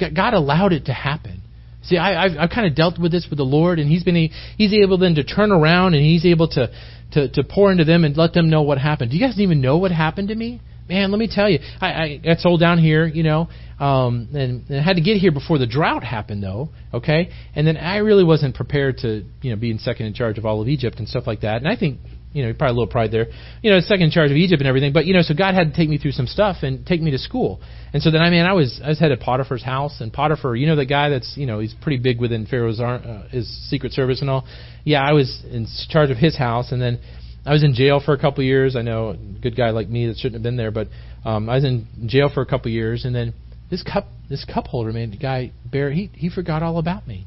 God allowed it to happen. See, I, I've, I've kind of dealt with this with the Lord, and He's been He's able then to turn around and He's able to to to pour into them and let them know what happened. Do you guys even know what happened to me? Man, let me tell you, I, I got sold down here, you know, um, and, and I had to get here before the drought happened, though. Okay, and then I really wasn't prepared to, you know, being second in charge of all of Egypt and stuff like that. And I think you know, probably a little pride there. You know, second in charge of Egypt and everything. But you know, so God had to take me through some stuff and take me to school. And so then I mean, I was I was head of Potiphar's house, and Potiphar, you know, the guy that's you know he's pretty big within Pharaoh's uh, his secret service and all. Yeah, I was in charge of his house, and then I was in jail for a couple of years. I know a good guy like me that shouldn't have been there, but um, I was in jail for a couple of years, and then this cup this cup holder man, the guy Bear, he he forgot all about me.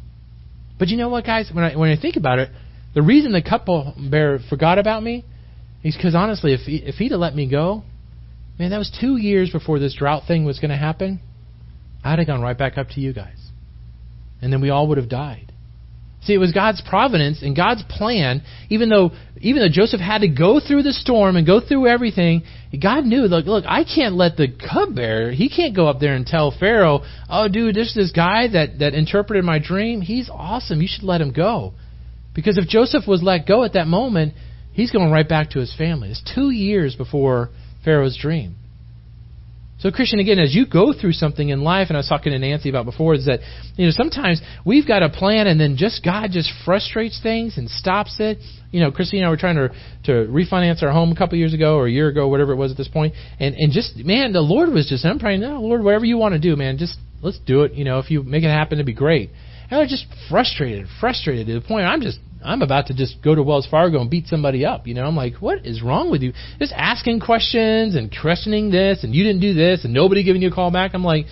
But you know what, guys? When I when I think about it, the reason the cupbearer forgot about me is because honestly, if he, if he'd have let me go, man, that was two years before this drought thing was going to happen. I'd have gone right back up to you guys. And then we all would have died. See, it was God's providence and God's plan. Even though, even though Joseph had to go through the storm and go through everything, God knew. Look, look, I can't let the cupbearer. He can't go up there and tell Pharaoh, "Oh, dude, this is this guy that that interpreted my dream. He's awesome. You should let him go." Because if Joseph was let go at that moment, he's going right back to his family. It's two years before Pharaoh's dream. So, Christian, again, as you go through something in life, and I was talking to Nancy about before, is that you know sometimes we've got a plan, and then just God just frustrates things and stops it. You know, Christine and I were trying to to refinance our home a couple years ago or a year ago, whatever it was at this point, and and just man, the Lord was just I'm praying, no, Lord, whatever you want to do, man, just let's do it. You know, if you make it happen, it'd be great. And I was just frustrated, frustrated to the point I'm just I'm about to just go to Wells Fargo and beat somebody up. You know, I'm like, what is wrong with you? Just asking questions and questioning this, and you didn't do this, and nobody giving you a call back. I'm like,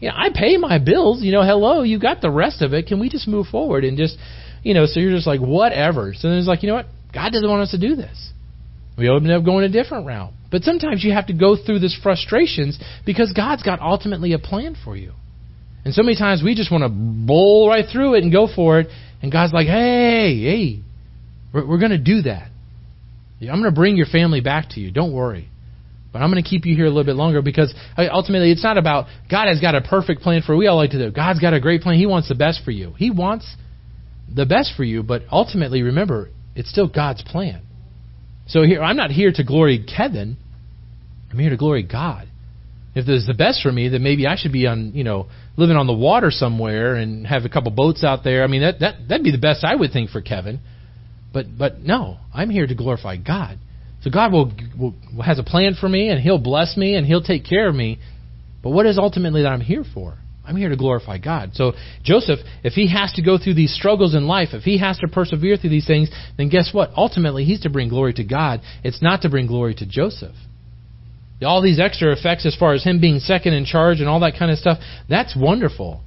you know, I pay my bills. You know, hello, you got the rest of it. Can we just move forward and just, you know? So you're just like, whatever. So then it's like, you know what? God doesn't want us to do this. We end up going a different route. But sometimes you have to go through this frustrations because God's got ultimately a plan for you. And so many times we just want to bowl right through it and go for it. And God's like, hey, hey, we're, we're going to do that. I'm going to bring your family back to you. Don't worry. But I'm going to keep you here a little bit longer because ultimately it's not about God has got a perfect plan for we all like to do. God's got a great plan. He wants the best for you. He wants the best for you, but ultimately remember, it's still God's plan. So here I'm not here to glory Kevin. I'm here to glory God. If there's the best for me, then maybe I should be on, you know, living on the water somewhere and have a couple boats out there. I mean, that that that'd be the best I would think for Kevin. But but no, I'm here to glorify God. So God will, will has a plan for me and He'll bless me and He'll take care of me. But what is ultimately that I'm here for? I'm here to glorify God. So Joseph, if he has to go through these struggles in life, if he has to persevere through these things, then guess what? Ultimately, he's to bring glory to God. It's not to bring glory to Joseph all these extra effects as far as him being second in charge and all that kind of stuff, that's wonderful.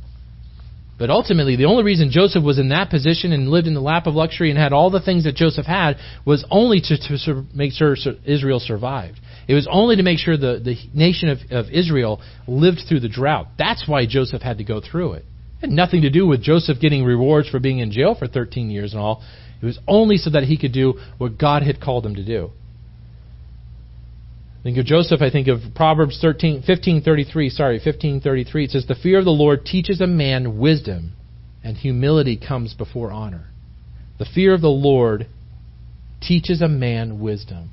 But ultimately, the only reason Joseph was in that position and lived in the lap of luxury and had all the things that Joseph had was only to, to make sure Israel survived. It was only to make sure the, the nation of, of Israel lived through the drought. That's why Joseph had to go through it. It had nothing to do with Joseph getting rewards for being in jail for 13 years and all. It was only so that he could do what God had called him to do. Think of Joseph, I think of Proverbs 13, 1533, sorry, 1533. It says, The fear of the Lord teaches a man wisdom, and humility comes before honor. The fear of the Lord teaches a man wisdom.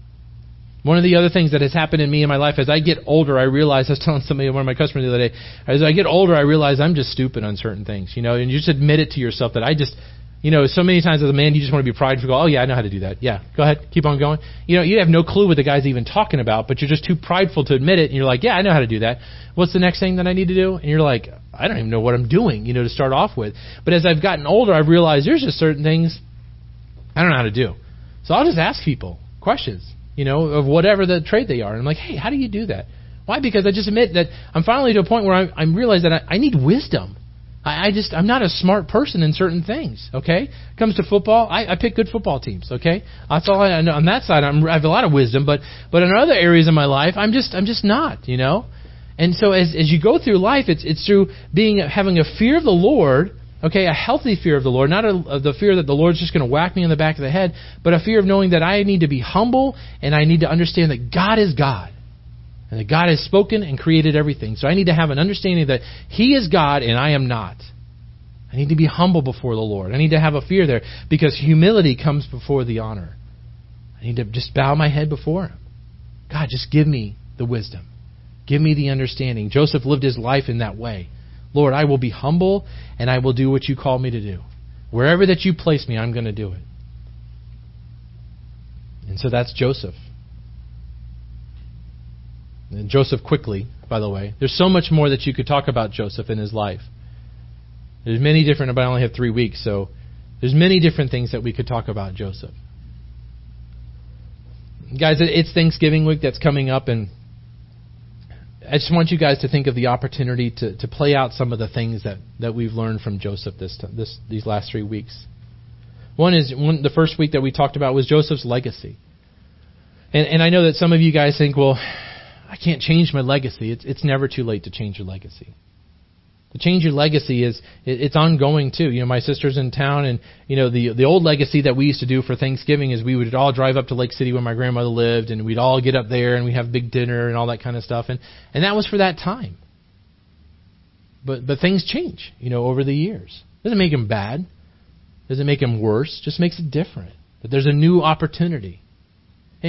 One of the other things that has happened in me in my life as I get older, I realize, [LAUGHS] I was telling somebody, one of my customers the other day, as I get older, I realize I'm just stupid on certain things, you know, and you just admit it to yourself that I just, you know, so many times as a man, you just want to be prideful. Go, oh yeah, I know how to do that. Yeah, go ahead, keep on going. You know, you have no clue what the guy's even talking about, but you're just too prideful to admit it. And you're like, yeah, I know how to do that. What's the next thing that I need to do? And you're like, I don't even know what I'm doing. You know, to start off with. But as I've gotten older, I've realized there's just certain things I don't know how to do. So I'll just ask people questions. You know, of whatever the trade they are. And I'm like, hey, how do you do that? Why? Because I just admit that I'm finally to a point where I, I realize that I, I need wisdom. I, I just I'm not a smart person in certain things. Okay, comes to football, I, I pick good football teams. Okay, that's all I know. On that side, I'm, I have a lot of wisdom, but but in other areas of my life, I'm just I'm just not. You know, and so as as you go through life, it's it's through being having a fear of the Lord. Okay, a healthy fear of the Lord, not a, the fear that the Lord's just going to whack me in the back of the head, but a fear of knowing that I need to be humble and I need to understand that God is God. And that God has spoken and created everything. So I need to have an understanding that He is God and I am not. I need to be humble before the Lord. I need to have a fear there because humility comes before the honor. I need to just bow my head before Him. God, just give me the wisdom. Give me the understanding. Joseph lived his life in that way. Lord, I will be humble and I will do what you call me to do. Wherever that you place me, I'm going to do it. And so that's Joseph. And Joseph quickly, by the way. There's so much more that you could talk about Joseph in his life. There's many different, but I only have three weeks, so there's many different things that we could talk about Joseph. Guys, it's Thanksgiving week that's coming up, and I just want you guys to think of the opportunity to, to play out some of the things that, that we've learned from Joseph this, this these last three weeks. One is one, the first week that we talked about was Joseph's legacy. And, and I know that some of you guys think, well, I can't change my legacy. It's, it's never too late to change your legacy. To change your legacy is it, it's ongoing too. You know, my sister's in town, and you know the the old legacy that we used to do for Thanksgiving is we would all drive up to Lake City where my grandmother lived, and we'd all get up there and we have big dinner and all that kind of stuff, and and that was for that time. But but things change, you know, over the years. Doesn't make them bad. Doesn't make them worse. Just makes it different. That there's a new opportunity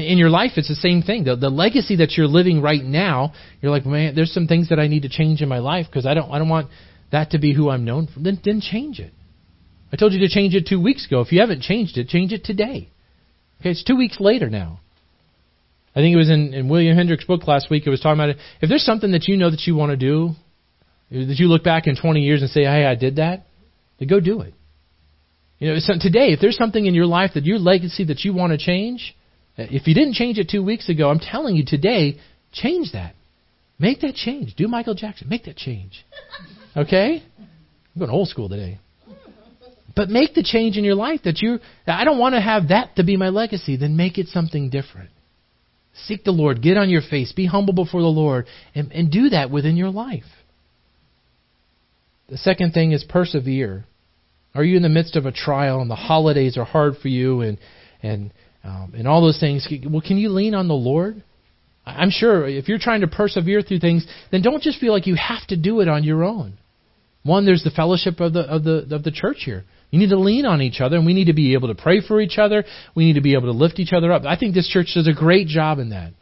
in your life, it's the same thing. The, the legacy that you're living right now, you're like, man, there's some things that I need to change in my life because I don't, I don't want that to be who I'm known for. Then, then change it. I told you to change it two weeks ago. If you haven't changed it, change it today. Okay, it's two weeks later now. I think it was in, in William Hendricks' book last week. It was talking about it. If there's something that you know that you want to do, that you look back in 20 years and say, "Hey, I did that," then go do it. You know, so today, if there's something in your life that your legacy that you want to change, if you didn't change it two weeks ago, I'm telling you today, change that. Make that change. Do Michael Jackson. Make that change. Okay? I'm going old school today. But make the change in your life that you I don't want to have that to be my legacy, then make it something different. Seek the Lord, get on your face, be humble before the Lord, and, and do that within your life. The second thing is persevere. Are you in the midst of a trial and the holidays are hard for you and and um, and all those things. Well, can you lean on the Lord? I'm sure if you're trying to persevere through things, then don't just feel like you have to do it on your own. One, there's the fellowship of the of the of the church here. You need to lean on each other, and we need to be able to pray for each other. We need to be able to lift each other up. I think this church does a great job in that.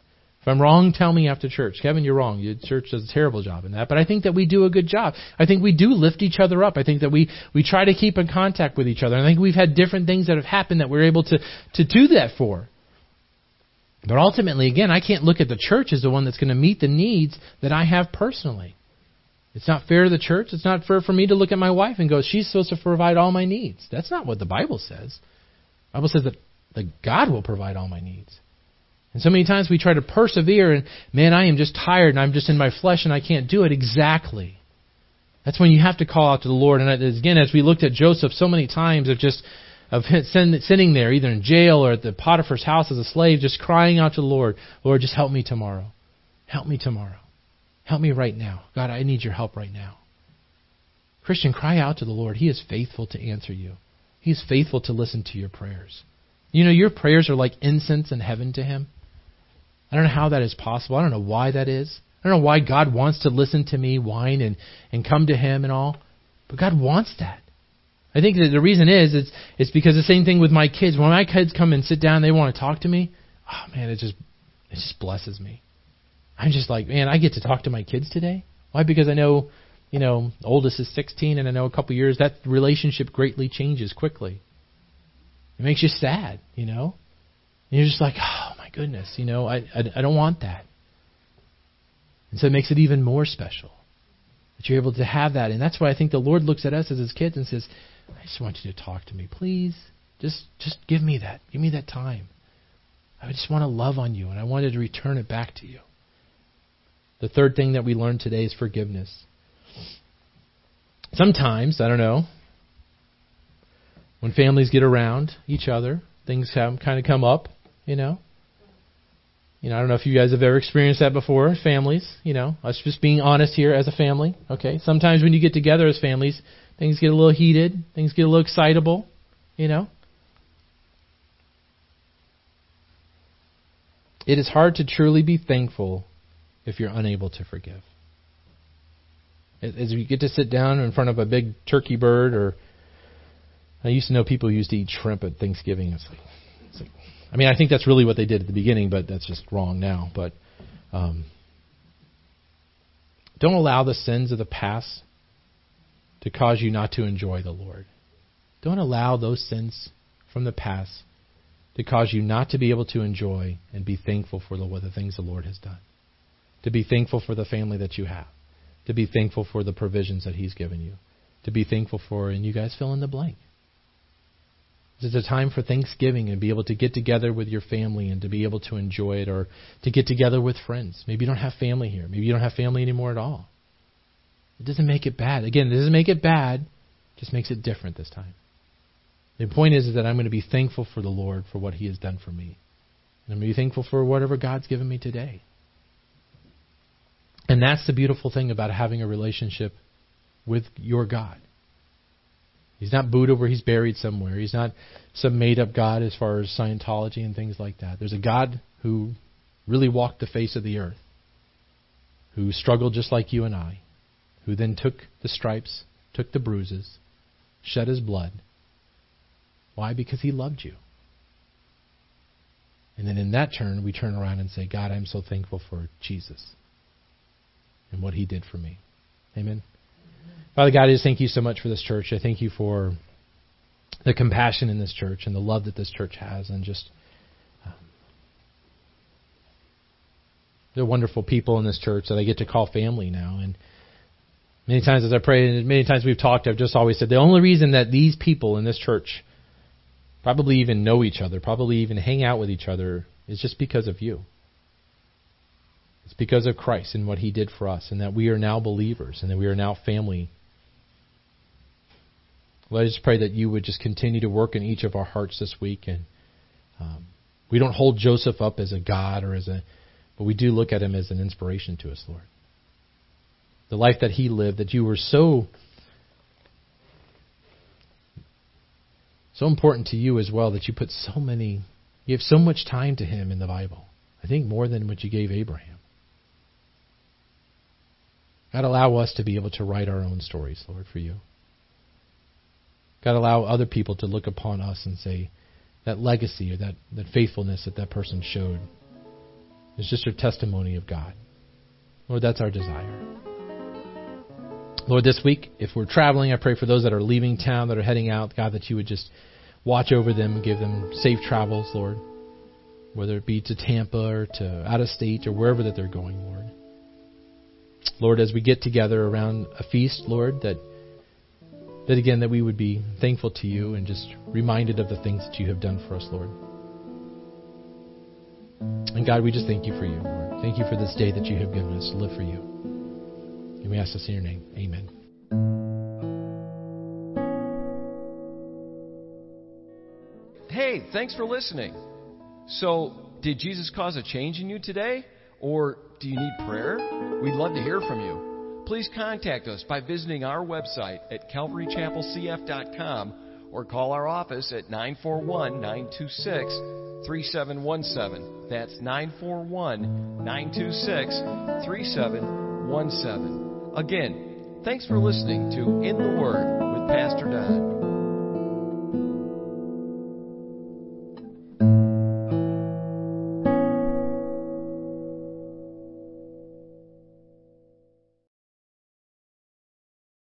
If I'm wrong, tell me after church. Kevin, you're wrong. Your church does a terrible job in that. But I think that we do a good job. I think we do lift each other up. I think that we, we try to keep in contact with each other. I think we've had different things that have happened that we're able to, to do that for. But ultimately, again, I can't look at the church as the one that's going to meet the needs that I have personally. It's not fair to the church. It's not fair for me to look at my wife and go, she's supposed to provide all my needs. That's not what the Bible says. The Bible says that, that God will provide all my needs. And so many times we try to persevere and, man, I am just tired and I'm just in my flesh and I can't do it. Exactly. That's when you have to call out to the Lord. And again, as we looked at Joseph so many times of just, of [LAUGHS] sitting there, either in jail or at the Potiphar's house as a slave, just crying out to the Lord, Lord, just help me tomorrow. Help me tomorrow. Help me right now. God, I need your help right now. Christian, cry out to the Lord. He is faithful to answer you. He is faithful to listen to your prayers. You know, your prayers are like incense in heaven to Him. I don't know how that is possible. I don't know why that is. I don't know why God wants to listen to me whine and, and come to Him and all. But God wants that. I think that the reason is it's it's because the same thing with my kids. When my kids come and sit down, they want to talk to me. Oh man, it just it just blesses me. I'm just like, man, I get to talk to my kids today. Why? Because I know, you know, oldest is 16, and I know a couple years that relationship greatly changes quickly. It makes you sad, you know. And you're just like, oh goodness, you know, I, I, I don't want that. And so it makes it even more special that you're able to have that. And that's why I think the Lord looks at us as His kids and says, I just want you to talk to me, please. Just, just give me that. Give me that time. I just want to love on you, and I wanted to return it back to you. The third thing that we learned today is forgiveness. Sometimes, I don't know, when families get around each other, things have kind of come up, you know. You know, I don't know if you guys have ever experienced that before, families, you know, us just being honest here as a family, okay? Sometimes when you get together as families, things get a little heated, things get a little excitable, you know? It is hard to truly be thankful if you're unable to forgive. As you get to sit down in front of a big turkey bird, or I used to know people used to eat shrimp at Thanksgiving. It's like, like I mean, I think that's really what they did at the beginning, but that's just wrong now. But um, don't allow the sins of the past to cause you not to enjoy the Lord. Don't allow those sins from the past to cause you not to be able to enjoy and be thankful for the, the things the Lord has done. To be thankful for the family that you have. To be thankful for the provisions that He's given you. To be thankful for, and you guys fill in the blank. It's a time for Thanksgiving and be able to get together with your family and to be able to enjoy it or to get together with friends. Maybe you don't have family here. Maybe you don't have family anymore at all. It doesn't make it bad. Again, it doesn't make it bad, it just makes it different this time. The point is, is that I'm going to be thankful for the Lord for what He has done for me. And I'm going to be thankful for whatever God's given me today. And that's the beautiful thing about having a relationship with your God. He's not Buddha where he's buried somewhere. He's not some made up God as far as Scientology and things like that. There's a God who really walked the face of the earth, who struggled just like you and I, who then took the stripes, took the bruises, shed his blood. Why? Because he loved you. And then in that turn, we turn around and say, God, I'm so thankful for Jesus and what he did for me. Amen. Father God, I just thank you so much for this church. I thank you for the compassion in this church and the love that this church has, and just um, the wonderful people in this church that I get to call family now. And many times as I pray, and many times we've talked, I've just always said the only reason that these people in this church probably even know each other, probably even hang out with each other, is just because of you. It's because of Christ and what He did for us, and that we are now believers, and that we are now family let us pray that you would just continue to work in each of our hearts this week. And um, we don't hold Joseph up as a God or as a, but we do look at him as an inspiration to us, Lord. The life that he lived, that you were so, so important to you as well, that you put so many, you have so much time to him in the Bible. I think more than what you gave Abraham. God, allow us to be able to write our own stories, Lord, for you. God, allow other people to look upon us and say, that legacy or that, that faithfulness that that person showed is just a testimony of God. Lord, that's our desire. Lord, this week, if we're traveling, I pray for those that are leaving town, that are heading out, God, that you would just watch over them, give them safe travels, Lord, whether it be to Tampa or to out of state or wherever that they're going, Lord. Lord, as we get together around a feast, Lord, that that again, that we would be thankful to you and just reminded of the things that you have done for us, Lord. And God, we just thank you for you, Lord. Thank you for this day that you have given us to live for you. And we ask this in your name. Amen. Hey, thanks for listening. So, did Jesus cause a change in you today? Or do you need prayer? We'd love to hear from you please contact us by visiting our website at calvarychapelcf.com or call our office at 941 926 3717. That's 941 926 3717. Again, thanks for listening to In the Word